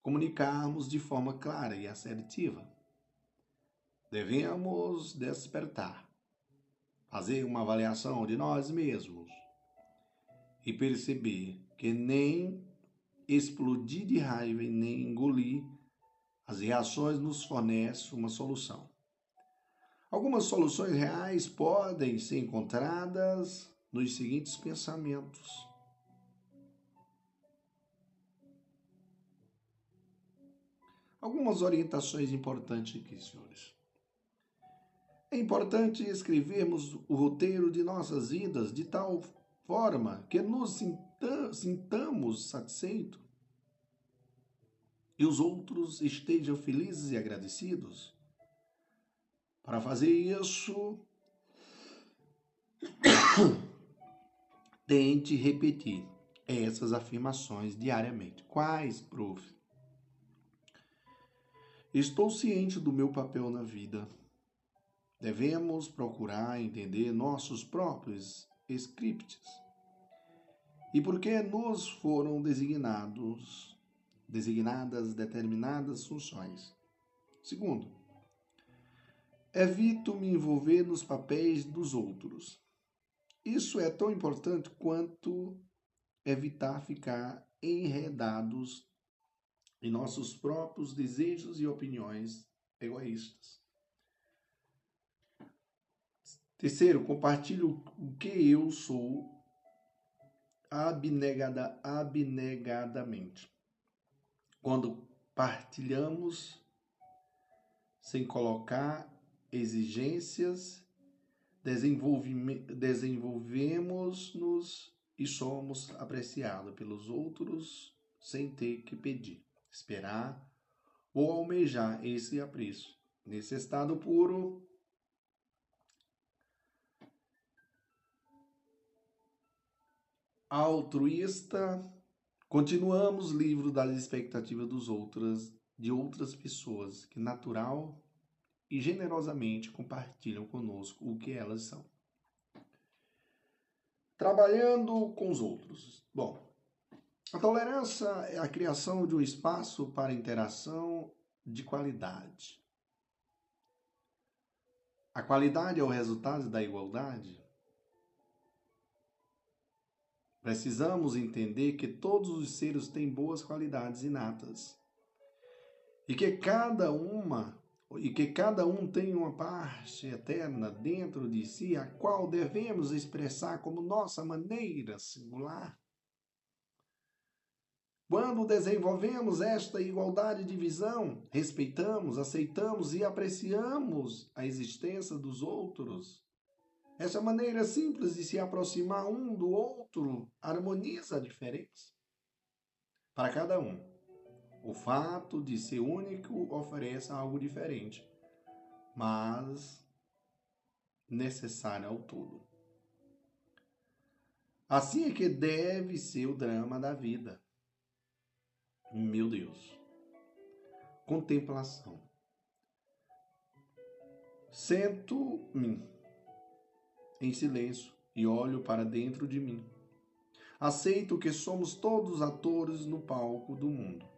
comunicarmos de forma clara e assertiva. Devemos despertar, fazer uma avaliação de nós mesmos e perceber que nem explodir de raiva e nem engolir as reações nos fornece uma solução. Algumas soluções reais podem ser encontradas nos seguintes pensamentos. Algumas orientações importantes aqui, senhores. É importante escrevermos o roteiro de nossas vidas de tal forma que nos sintamos satisfeitos e os outros estejam felizes e agradecidos. Para fazer isso, tente repetir essas afirmações diariamente. Quais, prof? Estou ciente do meu papel na vida. Devemos procurar entender nossos próprios scripts e por que nos foram designados designadas determinadas funções. Segundo, evito me envolver nos papéis dos outros. Isso é tão importante quanto evitar ficar enredados em nossos próprios desejos e opiniões egoístas. Terceiro, compartilho o que eu sou abnegada, abnegadamente. Quando partilhamos sem colocar exigências, desenvolvemos-nos e somos apreciados pelos outros sem ter que pedir, esperar ou almejar esse apreço. Nesse estado puro, altruísta, continuamos livres das expectativas dos outros, de outras pessoas que natural e generosamente compartilham conosco o que elas são. Trabalhando com os outros. Bom, a tolerância é a criação de um espaço para interação de qualidade. A qualidade é o resultado da igualdade? Precisamos entender que todos os seres têm boas qualidades inatas e que cada uma e que cada um tem uma parte eterna dentro de si a qual devemos expressar como nossa maneira singular. Quando desenvolvemos esta igualdade de visão, respeitamos, aceitamos e apreciamos a existência dos outros essa maneira simples de se aproximar um do outro harmoniza a diferença. Para cada um, o fato de ser único oferece algo diferente, mas necessário ao todo. Assim é que deve ser o drama da vida. Meu Deus. Contemplação. Sento-me em silêncio e olho para dentro de mim. Aceito que somos todos atores no palco do mundo.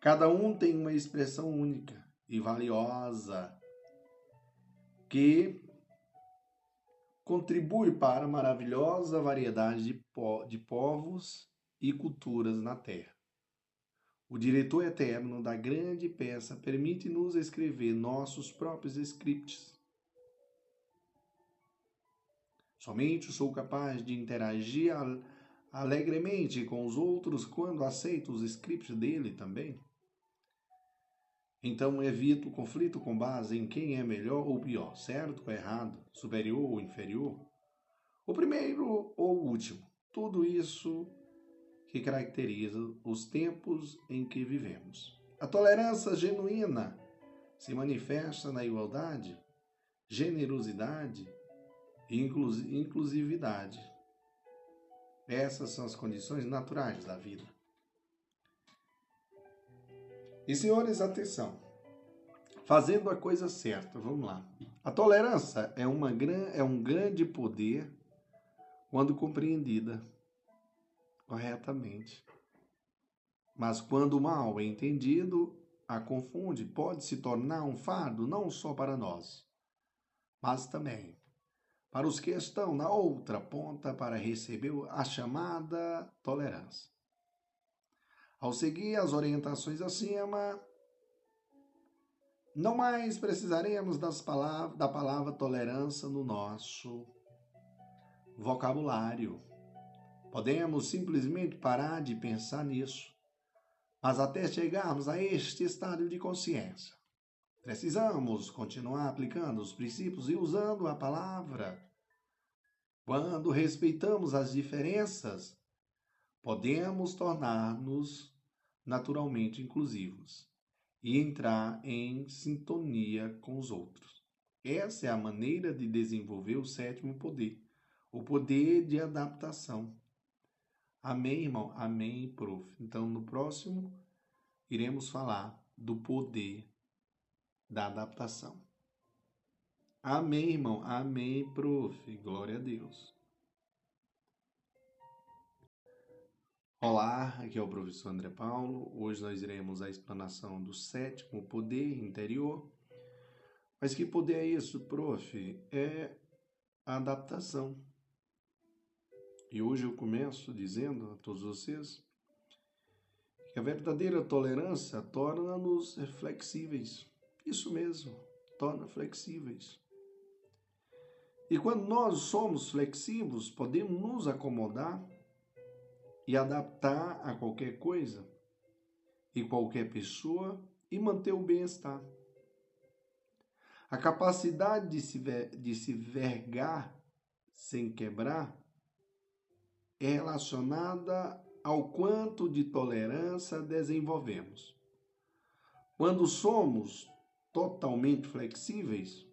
Cada um tem uma expressão única e valiosa que contribui para a maravilhosa variedade de, po de povos e culturas na Terra. O diretor eterno da grande peça permite-nos escrever nossos próprios scripts Somente sou capaz de interagir alegremente com os outros quando aceito os scripts dele também. Então evito o conflito com base em quem é melhor ou pior, certo ou errado, superior ou inferior, o primeiro ou o último. Tudo isso que caracteriza os tempos em que vivemos. A tolerância genuína se manifesta na igualdade, generosidade inclusividade. Essas são as condições naturais da vida. E senhores, atenção. Fazendo a coisa certa, vamos lá. A tolerância é, uma, é um grande poder quando compreendida corretamente. Mas quando mal é entendido, a confunde, pode se tornar um fardo não só para nós, mas também para os que estão na outra ponta para receber a chamada tolerância. Ao seguir as orientações acima, não mais precisaremos palavras, da palavra tolerância no nosso vocabulário. Podemos simplesmente parar de pensar nisso, mas até chegarmos a este estado de consciência, precisamos continuar aplicando os princípios e usando a palavra quando respeitamos as diferenças, podemos tornar-nos naturalmente inclusivos e entrar em sintonia com os outros. Essa é a maneira de desenvolver o sétimo poder, o poder de adaptação. Amém, irmão? Amém, prof. Então, no próximo, iremos falar do poder da adaptação. Amém, irmão? Amém, prof. Glória a Deus. Olá, aqui é o professor André Paulo. Hoje nós iremos a explanação do sétimo poder interior. Mas que poder é isso, prof? É a adaptação. E hoje eu começo dizendo a todos vocês que a verdadeira tolerância torna-nos flexíveis. Isso mesmo, torna flexíveis. E quando nós somos flexíveis, podemos nos acomodar e adaptar a qualquer coisa e qualquer pessoa e manter o bem-estar. A capacidade de se, de se vergar sem quebrar é relacionada ao quanto de tolerância desenvolvemos. Quando somos totalmente flexíveis,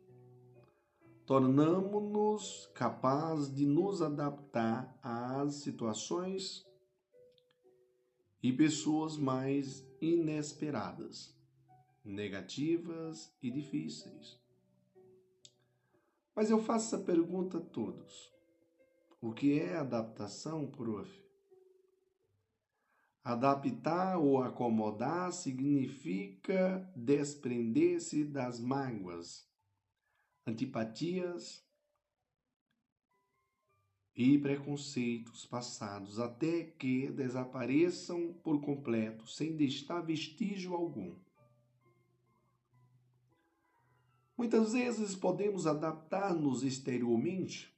tornamos-nos capazes de nos adaptar às situações e pessoas mais inesperadas, negativas e difíceis. Mas eu faço essa pergunta a todos. O que é adaptação, prof? Adaptar ou acomodar significa desprender-se das mágoas, antipatias e preconceitos passados até que desapareçam por completo, sem deixar vestígio algum. Muitas vezes podemos adaptar-nos exteriormente,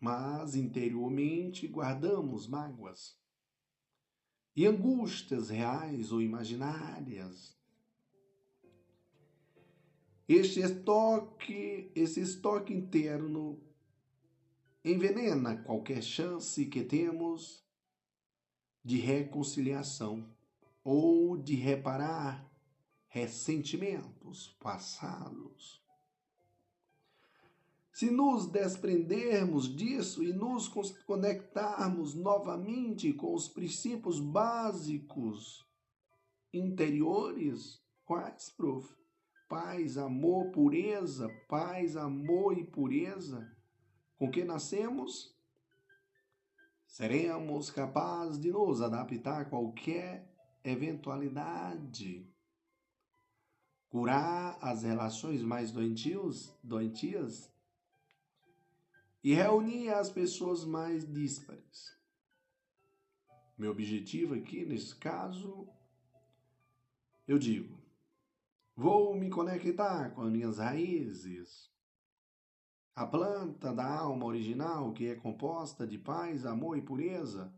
mas interiormente guardamos mágoas e angústias reais ou imaginárias. Este estoque, esse estoque interno envenena qualquer chance que temos de reconciliação ou de reparar ressentimentos passados. Se nos desprendermos disso e nos conectarmos novamente com os princípios básicos interiores, quais, prof? Paz, amor, pureza, paz, amor e pureza, com que nascemos, seremos capazes de nos adaptar a qualquer eventualidade, curar as relações mais doentios, doentias. E reunir as pessoas mais díspares. Meu objetivo aqui, nesse caso, eu digo, vou me conectar com as minhas raízes, a planta da alma original, que é composta de paz, amor e pureza,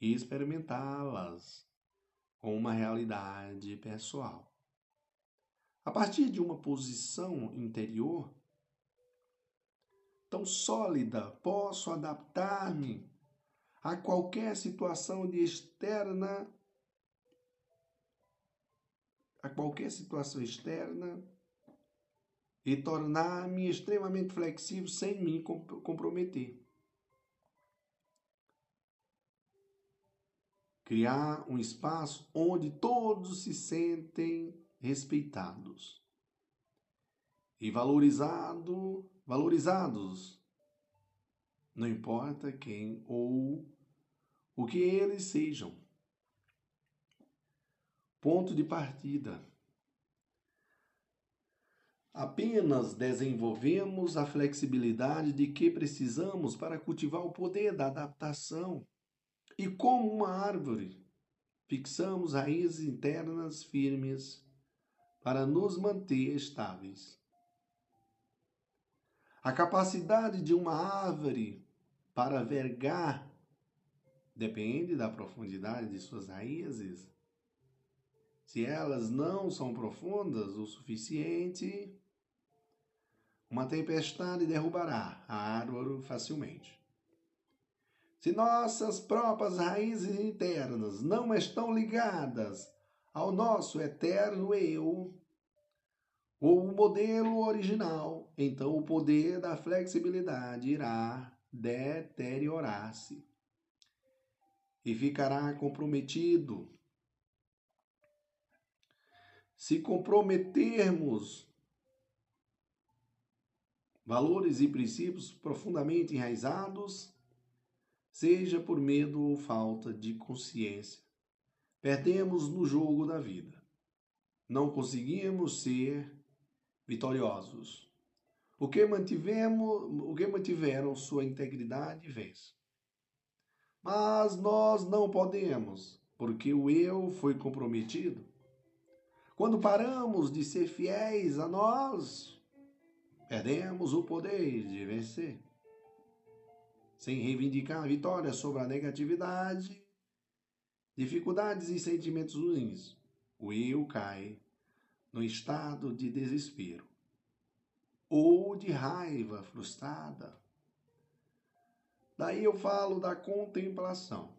e experimentá-las com uma realidade pessoal. A partir de uma posição interior tão sólida, posso adaptar-me a qualquer situação de externa a qualquer situação externa e tornar-me extremamente flexível sem me comprometer. Criar um espaço onde todos se sentem respeitados e valorizado, valorizados, não importa quem ou o que eles sejam. Ponto de partida Apenas desenvolvemos a flexibilidade de que precisamos para cultivar o poder da adaptação. E como uma árvore, fixamos raízes internas firmes para nos manter estáveis. A capacidade de uma árvore para vergar depende da profundidade de suas raízes. Se elas não são profundas o suficiente, uma tempestade derrubará a árvore facilmente. Se nossas próprias raízes internas não estão ligadas ao nosso eterno eu, ou o modelo original, então o poder da flexibilidade irá deteriorar-se e ficará comprometido. Se comprometermos valores e princípios profundamente enraizados, seja por medo ou falta de consciência, perdemos no jogo da vida. Não conseguimos ser vitoriosos. O que mantivemos, o que mantiveram sua integridade vence. Mas nós não podemos, porque o eu foi comprometido. Quando paramos de ser fiéis a nós, perdemos o poder de vencer. Sem reivindicar a vitória sobre a negatividade, dificuldades e sentimentos ruins, o eu cai no estado de desespero ou de raiva frustrada Daí eu falo da contemplação.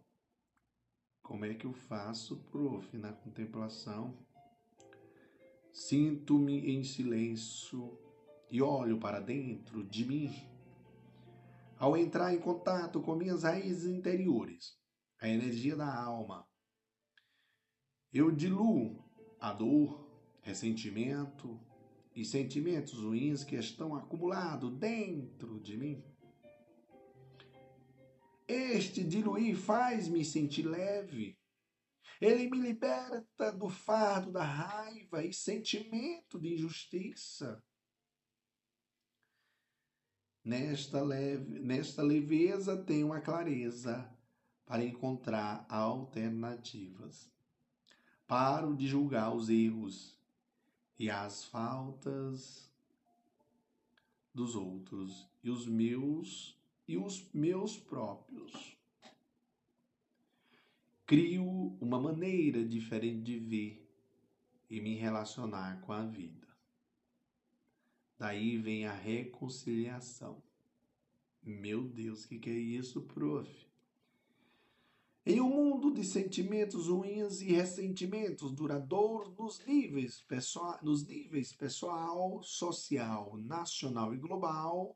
Como é que eu faço, prof, na contemplação? Sinto-me em silêncio e olho para dentro de mim. Ao entrar em contato com minhas raízes interiores, a energia da alma, eu diluo a dor, ressentimento e sentimentos ruins que estão acumulados dentro de mim. Este diluir faz-me sentir leve. Ele me liberta do fardo da raiva e sentimento de injustiça. Nesta, leve, nesta leveza tenho a clareza para encontrar alternativas. Paro de julgar os erros e as faltas dos outros e os meus e os meus próprios. Crio uma maneira diferente de ver e me relacionar com a vida. Daí vem a reconciliação. Meu Deus, que, que é isso, prof? Em um mundo de sentimentos ruins e ressentimentos duradouros nos níveis, pessoal, nos níveis pessoal, social, nacional e global,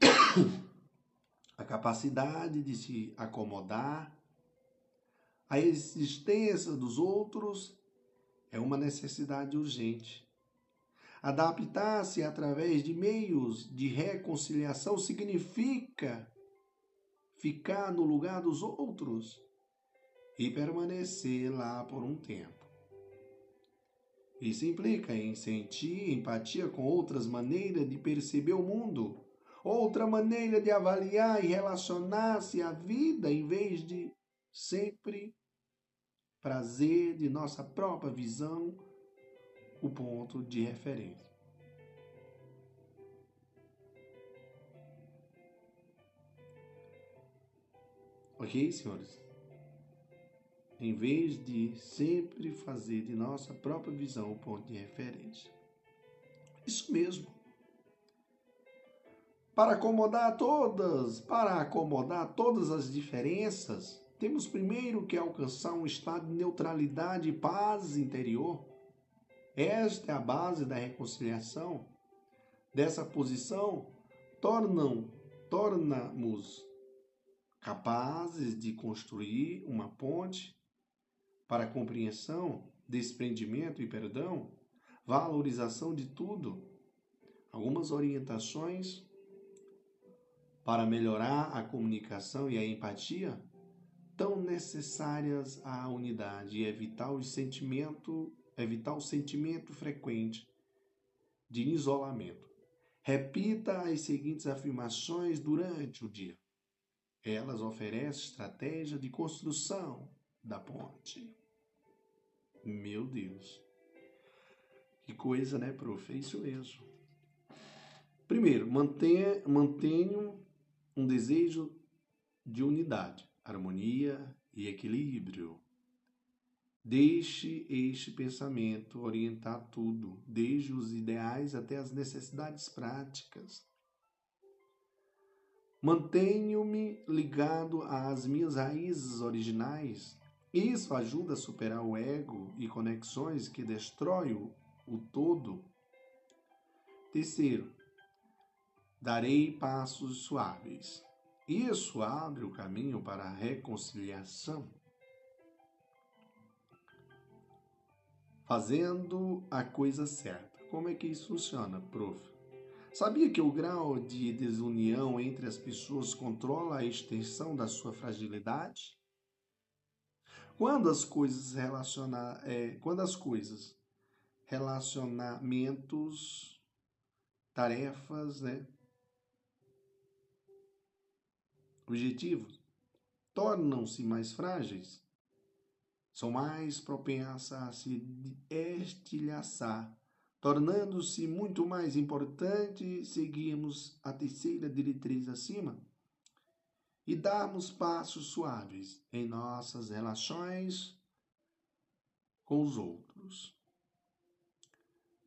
a capacidade de se acomodar, a existência dos outros é uma necessidade urgente. Adaptar-se através de meios de reconciliação significa ficar no lugar dos outros e permanecer lá por um tempo. Isso implica em sentir empatia com outras maneiras de perceber o mundo outra maneira de avaliar e relacionar-se à vida em vez de sempre prazer de nossa própria visão, o ponto de referência. Ok, senhores? Em vez de sempre fazer de nossa própria visão o ponto de referência. Isso mesmo para acomodar todas, para acomodar todas as diferenças, temos primeiro que alcançar um estado de neutralidade e paz interior. Esta é a base da reconciliação. Dessa posição, tornam, tornamos capazes de construir uma ponte para compreensão, desprendimento e perdão, valorização de tudo. Algumas orientações para melhorar a comunicação e a empatia, tão necessárias à unidade e evitar o sentimento, evitar o sentimento frequente de isolamento. Repita as seguintes afirmações durante o dia. Elas oferecem estratégia de construção da ponte. Meu Deus. Que coisa, né, prof? É isso mesmo. Primeiro, mantenha, mantenham um desejo de unidade, harmonia e equilíbrio. Deixe este pensamento orientar tudo, desde os ideais até as necessidades práticas. Mantenho-me ligado às minhas raízes originais. Isso ajuda a superar o ego e conexões que destrói o, o todo. Terceiro, darei passos suaves. Isso abre o caminho para a reconciliação. Fazendo a coisa certa. Como é que isso funciona, prof? Sabia que o grau de desunião entre as pessoas controla a extensão da sua fragilidade? Quando as coisas relacionar, é, quando as coisas, relacionamentos, tarefas, né, objetivos, tornam-se mais frágeis, são mais propensas a se estilhaçar tornando-se muito mais importante seguirmos a terceira diretriz acima e darmos passos suaves em nossas relações com os outros.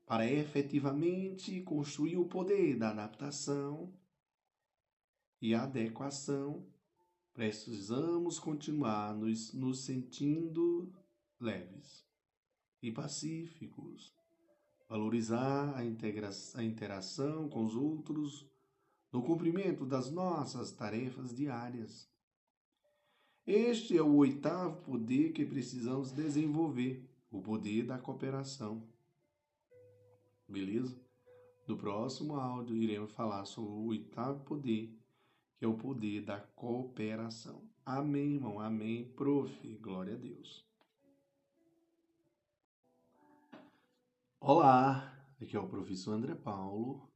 Para efetivamente construir o poder da adaptação e adequação, precisamos continuar nos, nos sentindo leves e pacíficos valorizar a, a interação com os outros no cumprimento das nossas tarefas diárias. Este é o oitavo poder que precisamos desenvolver, o poder da cooperação. Beleza? No próximo áudio iremos falar sobre o oitavo poder, é o poder da cooperação. Amém, irmão. Amém, prof. Glória a Deus. Olá, aqui é o professor André Paulo.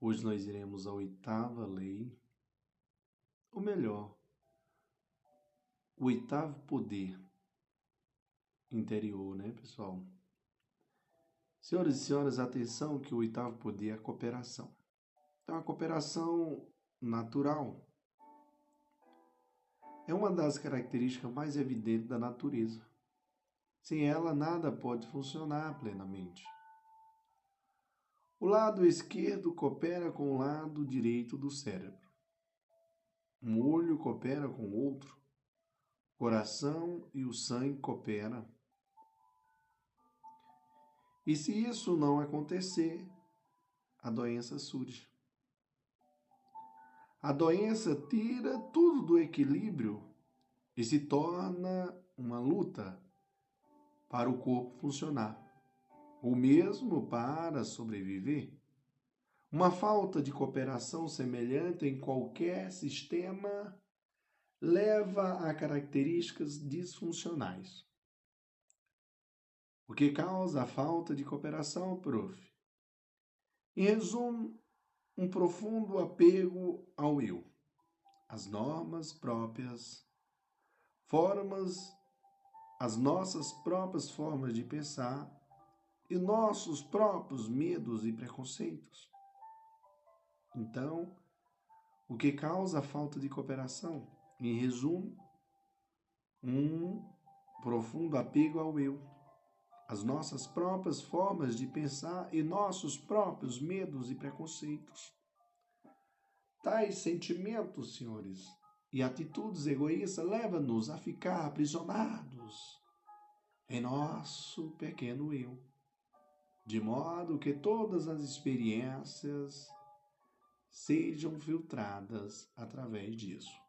Hoje nós iremos à oitava lei, ou melhor, o oitavo poder interior, né, pessoal? Senhoras e senhores, atenção que o oitavo poder é a cooperação. Então, a cooperação natural é uma das características mais evidentes da natureza. Sem ela, nada pode funcionar plenamente. O lado esquerdo coopera com o lado direito do cérebro. Um olho coopera com o outro. O coração e o sangue cooperam. E se isso não acontecer, a doença surge. A doença tira tudo do equilíbrio e se torna uma luta para o corpo funcionar ou mesmo para sobreviver. Uma falta de cooperação semelhante em qualquer sistema leva a características disfuncionais. O que causa a falta de cooperação, prof? Em resumo, um profundo apego ao eu, às normas próprias, formas, as nossas próprias formas de pensar e nossos próprios medos e preconceitos. Então, o que causa a falta de cooperação? Em resumo, um profundo apego ao eu, as nossas próprias formas de pensar e nossos próprios medos e preconceitos. Tais sentimentos, senhores, e atitudes egoístas levam-nos a ficar aprisionados em nosso pequeno eu de modo que todas as experiências sejam filtradas através disso.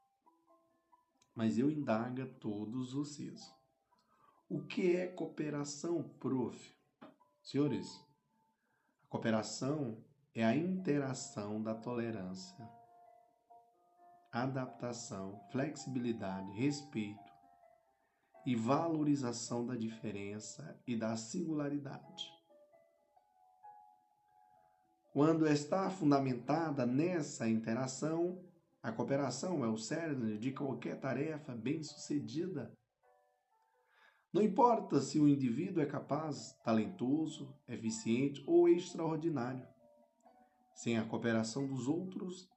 Mas eu indago a todos vocês. O que é cooperação, prof? Senhores, a cooperação é a interação da tolerância, adaptação, flexibilidade, respeito e valorização da diferença e da singularidade quando está fundamentada nessa interação, a cooperação é o cerne de qualquer tarefa bem-sucedida. Não importa se o indivíduo é capaz, talentoso, eficiente ou extraordinário. Sem a cooperação dos outros,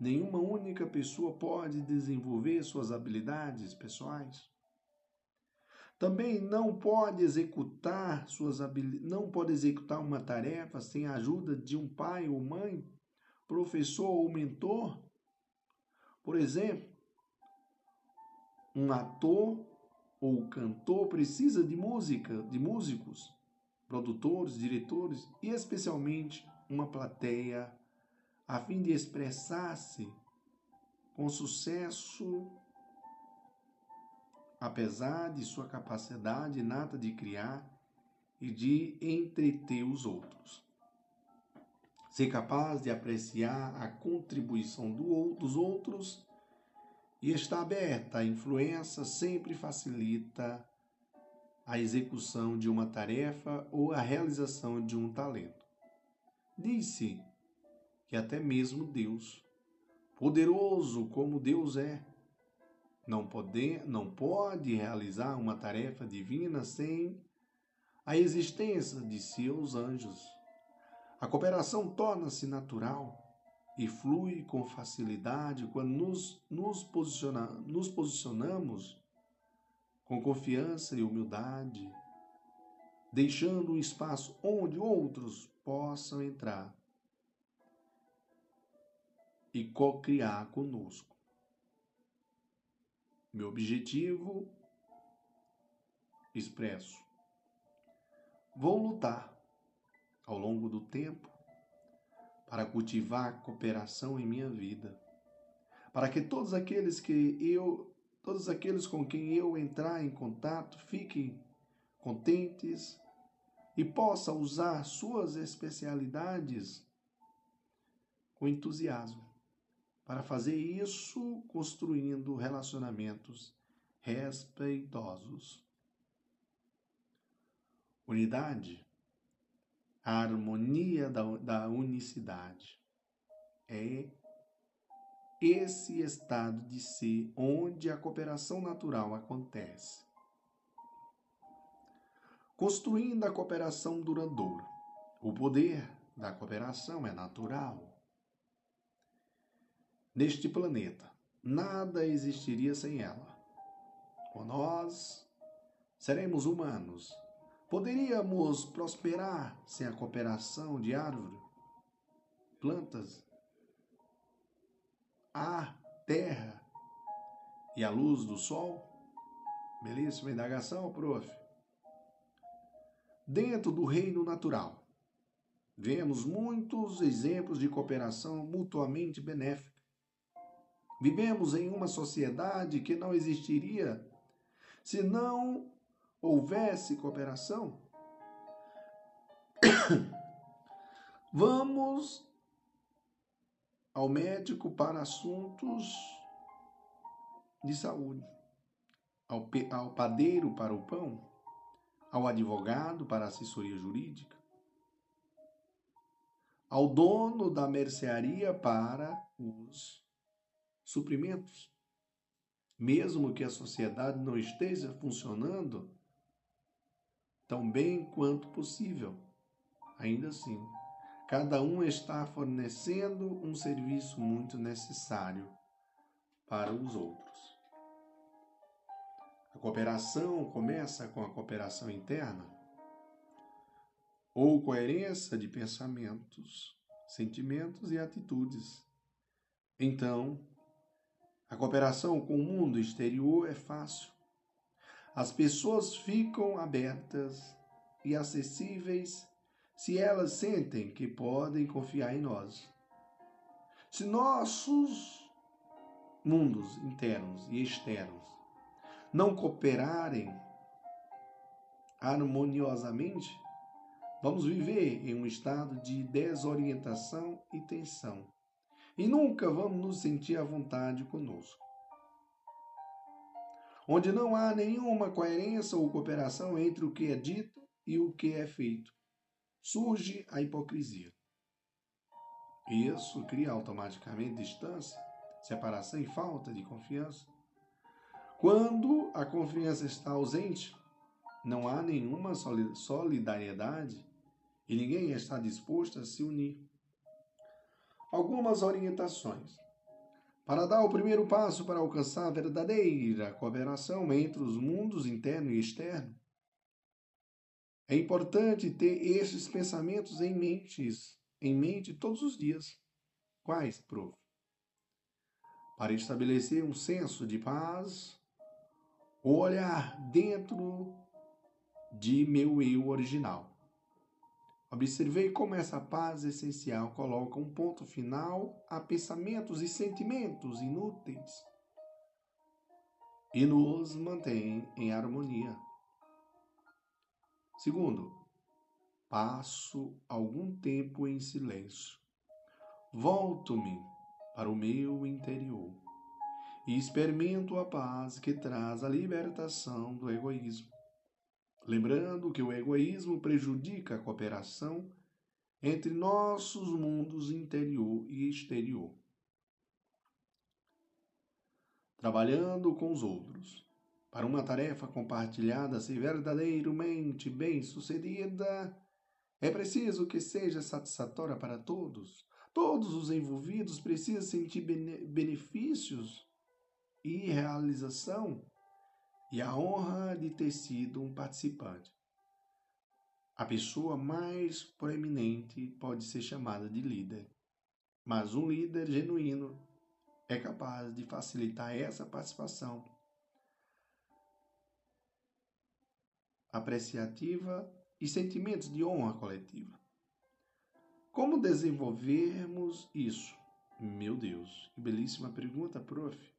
nenhuma única pessoa pode desenvolver suas habilidades pessoais. Também não pode executar suas não pode executar uma tarefa sem a ajuda de um pai ou mãe, professor ou mentor, Por exemplo, um ator ou cantor precisa de música, de músicos, produtores, diretores e especialmente uma plateia a fim de expressar-se com sucesso, apesar de sua capacidade inata de criar e de entreter os outros. Ser capaz de apreciar a contribuição do, dos outros e estar aberta à influência sempre facilita a execução de uma tarefa ou a realização de um talento. Diz-se que até mesmo Deus, poderoso como Deus é, não não pode realizar uma tarefa divina sem a existência de seus anjos. A cooperação torna-se natural e flui com facilidade quando nos, nos, posiciona, nos posicionamos com confiança e humildade, deixando um espaço onde outros possam entrar e co-criar conosco. Meu objetivo expresso. Vou lutar ao longo do tempo para cultivar cooperação em minha vida, para que todos aqueles que eu, todos aqueles com quem eu entrar em contato fiquem contentes e possa usar suas especialidades com entusiasmo. Para fazer isso, construindo relacionamentos respeitosos. Unidade a harmonia da, da unicidade. É esse estado de ser onde a cooperação natural acontece. Construindo a cooperação duradoura. O poder da cooperação é natural. Neste planeta, nada existiria sem ela. Ou nós seremos humanos Poderíamos prosperar sem a cooperação de árvore, plantas, ar, terra e a luz do sol? Belíssima indagação, prof. Dentro do reino natural, vemos muitos exemplos de cooperação mutuamente benéfica. Vivemos em uma sociedade que não existiria se não houvesse cooperação, vamos ao médico para assuntos de saúde, ao, ao padeiro para o pão, ao advogado para assessoria jurídica, ao dono da mercearia para os suprimentos. Mesmo que a sociedade não esteja funcionando tão bem quanto possível. Ainda assim, cada um está fornecendo um serviço muito necessário para os outros. A cooperação começa com a cooperação interna, ou coerência de pensamentos, sentimentos e atitudes. Então, a cooperação com o mundo exterior é fácil as pessoas ficam abertas e acessíveis se elas sentem que podem confiar em nós. Se nossos mundos internos e externos não cooperarem harmoniosamente, vamos viver em um estado de desorientação e tensão. E nunca vamos nos sentir à vontade conosco onde não há nenhuma coerência ou cooperação entre o que é dito e o que é feito. Surge a hipocrisia. Isso cria automaticamente distância, separação e falta de confiança. Quando a confiança está ausente, não há nenhuma solidariedade e ninguém está disposto a se unir. Algumas orientações. Para dar o primeiro passo para alcançar a verdadeira cooperação entre os mundos interno e externo, é importante ter esses pensamentos em mente, em mente todos os dias. Quais, prof? para estabelecer um senso de paz, olhar dentro de meu eu original. Observei como essa paz essencial coloca um ponto final a pensamentos e sentimentos inúteis e nos mantém em harmonia. Segundo, passo algum tempo em silêncio. Volto-me para o meu interior e experimento a paz que traz a libertação do egoísmo. Lembrando que o egoísmo prejudica a cooperação entre nossos mundos interior e exterior. Trabalhando com os outros para uma tarefa compartilhada ser verdadeiramente bem-sucedida, é preciso que seja satisfatória para todos, Todos os envolvidos precisam sentir benefícios e realização e a honra de ter sido um participante. A pessoa mais proeminente pode ser chamada de líder, mas um líder genuíno é capaz de facilitar essa participação apreciativa e sentimentos de honra coletiva. Como desenvolvermos isso? Meu Deus, que belíssima pergunta, prof.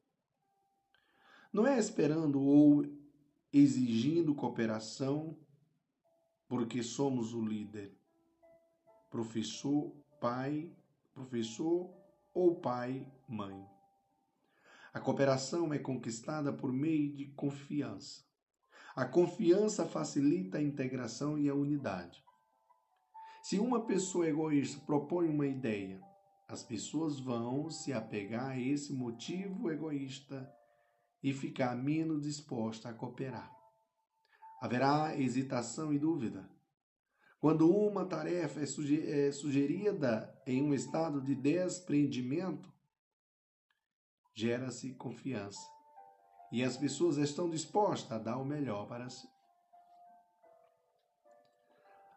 Não é esperando ou exigindo cooperação porque somos o líder, professor, pai, professor ou pai, mãe. A cooperação é conquistada por meio de confiança. A confiança facilita a integração e a unidade. Se uma pessoa egoísta propõe uma ideia, as pessoas vão se apegar a esse motivo egoísta e ficar menos disposta a cooperar. Haverá hesitação e dúvida. Quando uma tarefa é, é sugerida em um estado de desprendimento, gera-se confiança e as pessoas estão dispostas a dar o melhor para si.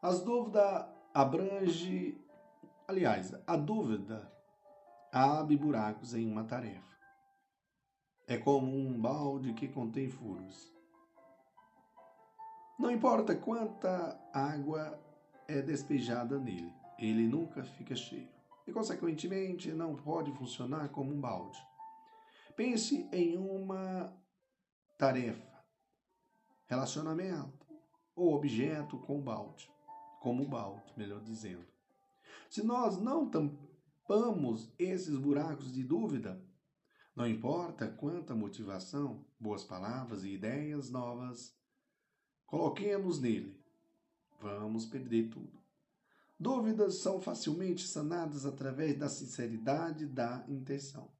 As dúvidas abrange, aliás, a dúvida abre buracos em uma tarefa. É como um balde que contém furos. Não importa quanta água é despejada nele, ele nunca fica cheio. E, consequentemente, não pode funcionar como um balde. Pense em uma tarefa, relacionamento ou objeto com o balde como balde, melhor dizendo. Se nós não tampamos esses buracos de dúvida, não importa quanta motivação, boas palavras e ideias novas coloquemos nele, vamos perder tudo. Dúvidas são facilmente sanadas através da sinceridade da intenção.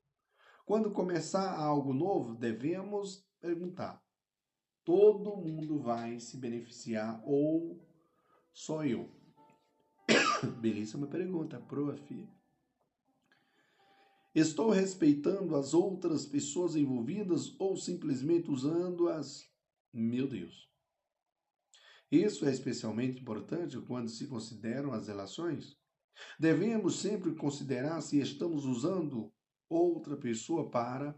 Quando começar algo novo, devemos perguntar: todo mundo vai se beneficiar ou só eu? Belíssima pergunta, prof. Estou respeitando as outras pessoas envolvidas ou simplesmente usando-as? Meu Deus. Isso é especialmente importante quando se consideram as relações. Devemos sempre considerar se estamos usando outra pessoa para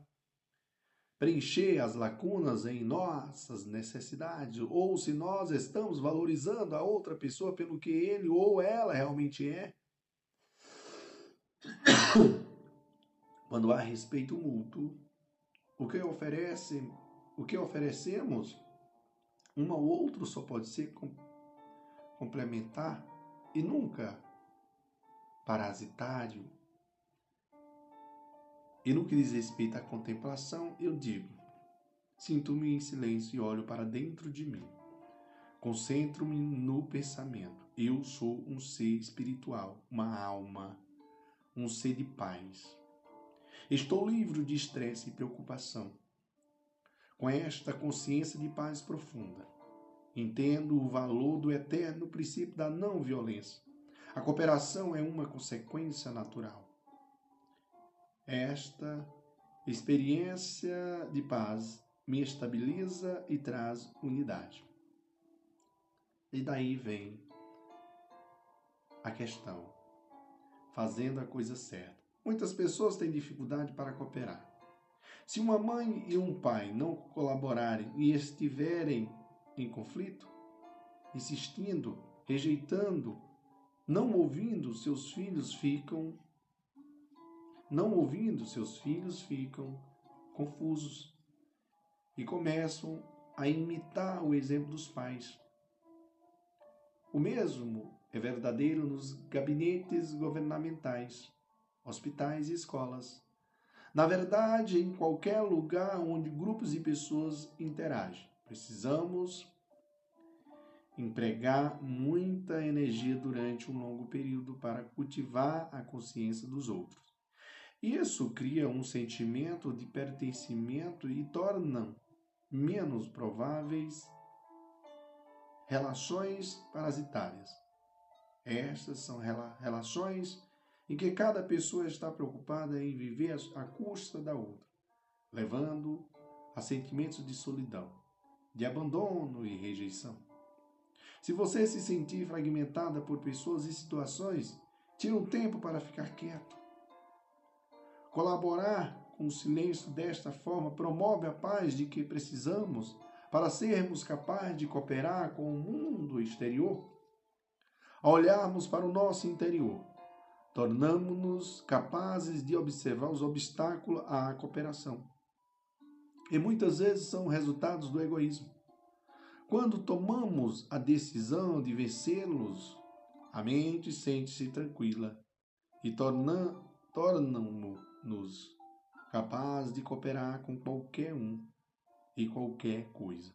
preencher as lacunas em nossas necessidades, ou se nós estamos valorizando a outra pessoa pelo que ele ou ela realmente é. Quando há respeito mútuo, o que oferece, o que oferecemos um ao outro só pode ser complementar e nunca parasitário e no que diz respeito à contemplação, eu digo: sinto-me em silêncio e olho para dentro de mim. Concentro-me no pensamento. Eu sou um ser espiritual, uma alma, um ser de paz. Estou livre de estresse e preocupação. Com esta consciência de paz profunda, entendo o valor do eterno princípio da não violência. A cooperação é uma consequência natural. Esta experiência de paz me estabiliza e traz unidade. E daí vem a questão, fazendo a coisa certa. Muitas pessoas têm dificuldade para cooperar. Se uma mãe e um pai não colaborarem e estiverem em conflito, insistindo, rejeitando, não ouvindo, seus filhos ficam não ouvindo, seus filhos ficam confusos e começam a imitar o exemplo dos pais. O mesmo é verdadeiro nos gabinetes governamentais, hospitais e escolas. Na verdade, em qualquer lugar onde grupos de pessoas interagem. Precisamos empregar muita energia durante um longo período para cultivar a consciência dos outros. Isso cria um sentimento de pertencimento e torna menos prováveis relações parasitárias. Estas são relações em que cada pessoa está preocupada em viver à custa da outra, levando a sentimentos de solidão, de abandono e rejeição. Se você se sentir fragmentada por pessoas e situações, tire um tempo para ficar quieto Colaborar com o silêncio desta forma promove a paz de que precisamos para sermos capazes de cooperar com o mundo exterior. Ao olharmos para o nosso interior, tornamos-nos capazes de observar os obstáculos à cooperação. E muitas vezes são resultados do egoísmo. Quando tomamos a decisão de vencê-los, a mente sente-se tranquila e tornamos nos capaz de cooperar com qualquer um e qualquer coisa,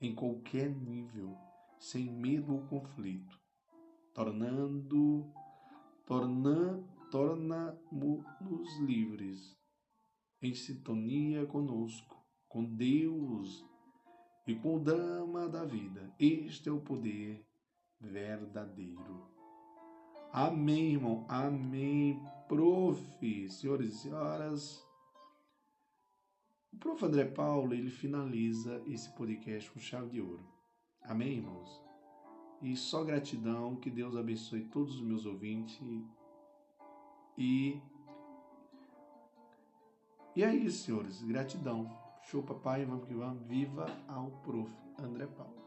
em qualquer nível, sem medo ou conflito, tornando torna torna-nos livres, em sintonia conosco, com Deus e com o drama da vida. Este é o poder verdadeiro. Amém, irmão. Amém. Prof, senhores e senhoras. O prof. André Paulo, ele finaliza esse podcast com chave de ouro. Amém, irmãos? E só gratidão, que Deus abençoe todos os meus ouvintes. E e é isso, senhores. Gratidão. Show, papai. Vamos que vamos. Viva ao prof. André Paulo.